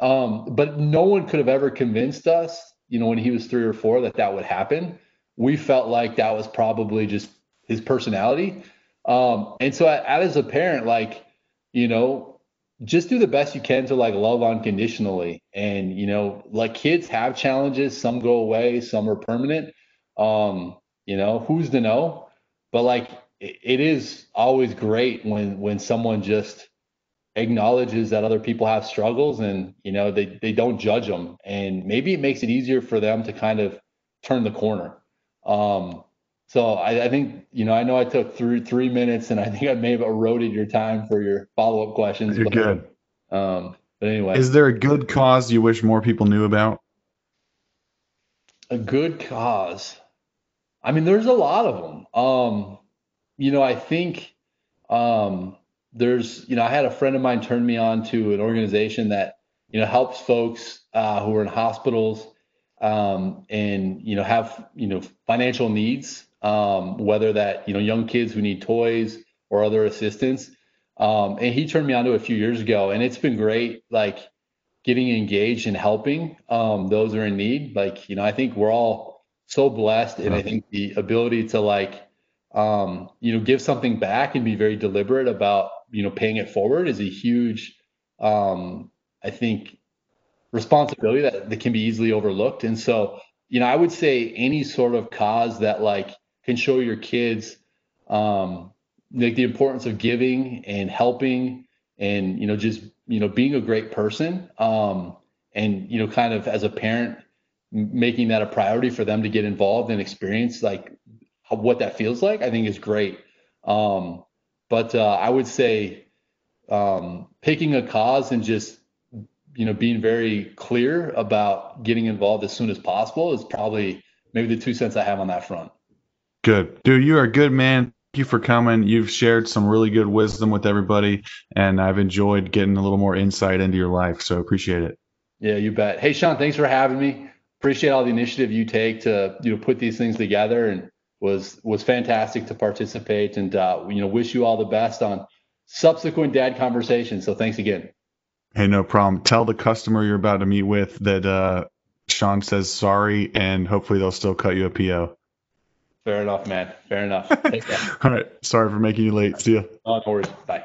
B: Um, but no one could have ever convinced us you know when he was three or four that that would happen. We felt like that was probably just his personality. Um, and so as a parent like you know just do the best you can to like love unconditionally. And you know like kids have challenges. Some go away. Some are permanent. Um, you know who's to know? But like it is always great when when someone just acknowledges that other people have struggles and you know they they don't judge them and maybe it makes it easier for them to kind of turn the corner um so I, I think you know I know I took three three minutes and I think I may have eroded your time for your follow up questions.
A: You're
B: but,
A: good.
B: Um, but anyway,
A: is there a good cause you wish more people knew about?
B: A good cause. I mean, there's a lot of them. Um, you know, I think um, there's, you know, I had a friend of mine turn me on to an organization that, you know, helps folks uh, who are in hospitals um, and, you know, have, you know, financial needs, um, whether that, you know, young kids who need toys or other assistance. Um, and he turned me on to a few years ago, and it's been great, like getting engaged and helping um, those who are in need. Like, you know, I think we're all so blessed, and I think the ability to like um, you know, give something back and be very deliberate about, you know, paying it forward is a huge, um, I think, responsibility that, that can be easily overlooked. And so, you know, I would say any sort of cause that like can show your kids, um, like the importance of giving and helping and, you know, just, you know, being a great person. Um, and, you know, kind of as a parent, making that a priority for them to get involved and experience like what that feels like, I think is great. Um, but uh, I would say um, picking a cause and just you know being very clear about getting involved as soon as possible is probably maybe the two cents I have on that front.
A: Good, dude. You are a good man. Thank you for coming. You've shared some really good wisdom with everybody, and I've enjoyed getting a little more insight into your life. So appreciate it.
B: Yeah, you bet. Hey, Sean, thanks for having me. Appreciate all the initiative you take to you know put these things together and was was fantastic to participate, and uh, you know wish you all the best on subsequent dad conversations. So thanks again.
A: Hey, no problem. Tell the customer you're about to meet with that uh, Sean says sorry, and hopefully they'll still cut you a PO.
B: Fair enough, man. Fair enough. (laughs)
A: all right. Sorry for making you late. See you.
B: Oh, no worries. Bye.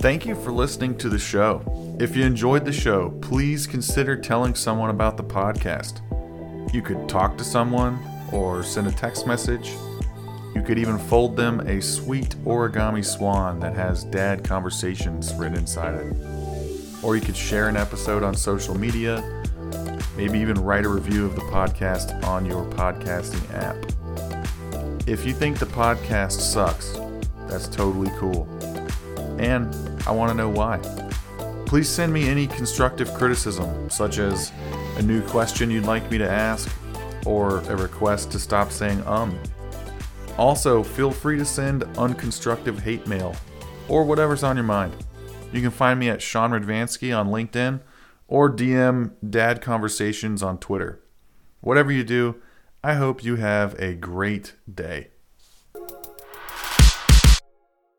A: Thank you for listening to the show. If you enjoyed the show, please consider telling someone about the podcast. You could talk to someone or send a text message. You could even fold them a sweet origami swan that has dad conversations written inside it. Or you could share an episode on social media, maybe even write a review of the podcast on your podcasting app. If you think the podcast sucks, that's totally cool. And I want to know why. Please send me any constructive criticism, such as a new question you'd like me to ask, or a request to stop saying um. Also, feel free to send unconstructive hate mail, or whatever's on your mind. You can find me at Sean Radvansky on LinkedIn, or DM Dad Conversations on Twitter. Whatever you do, I hope you have a great day.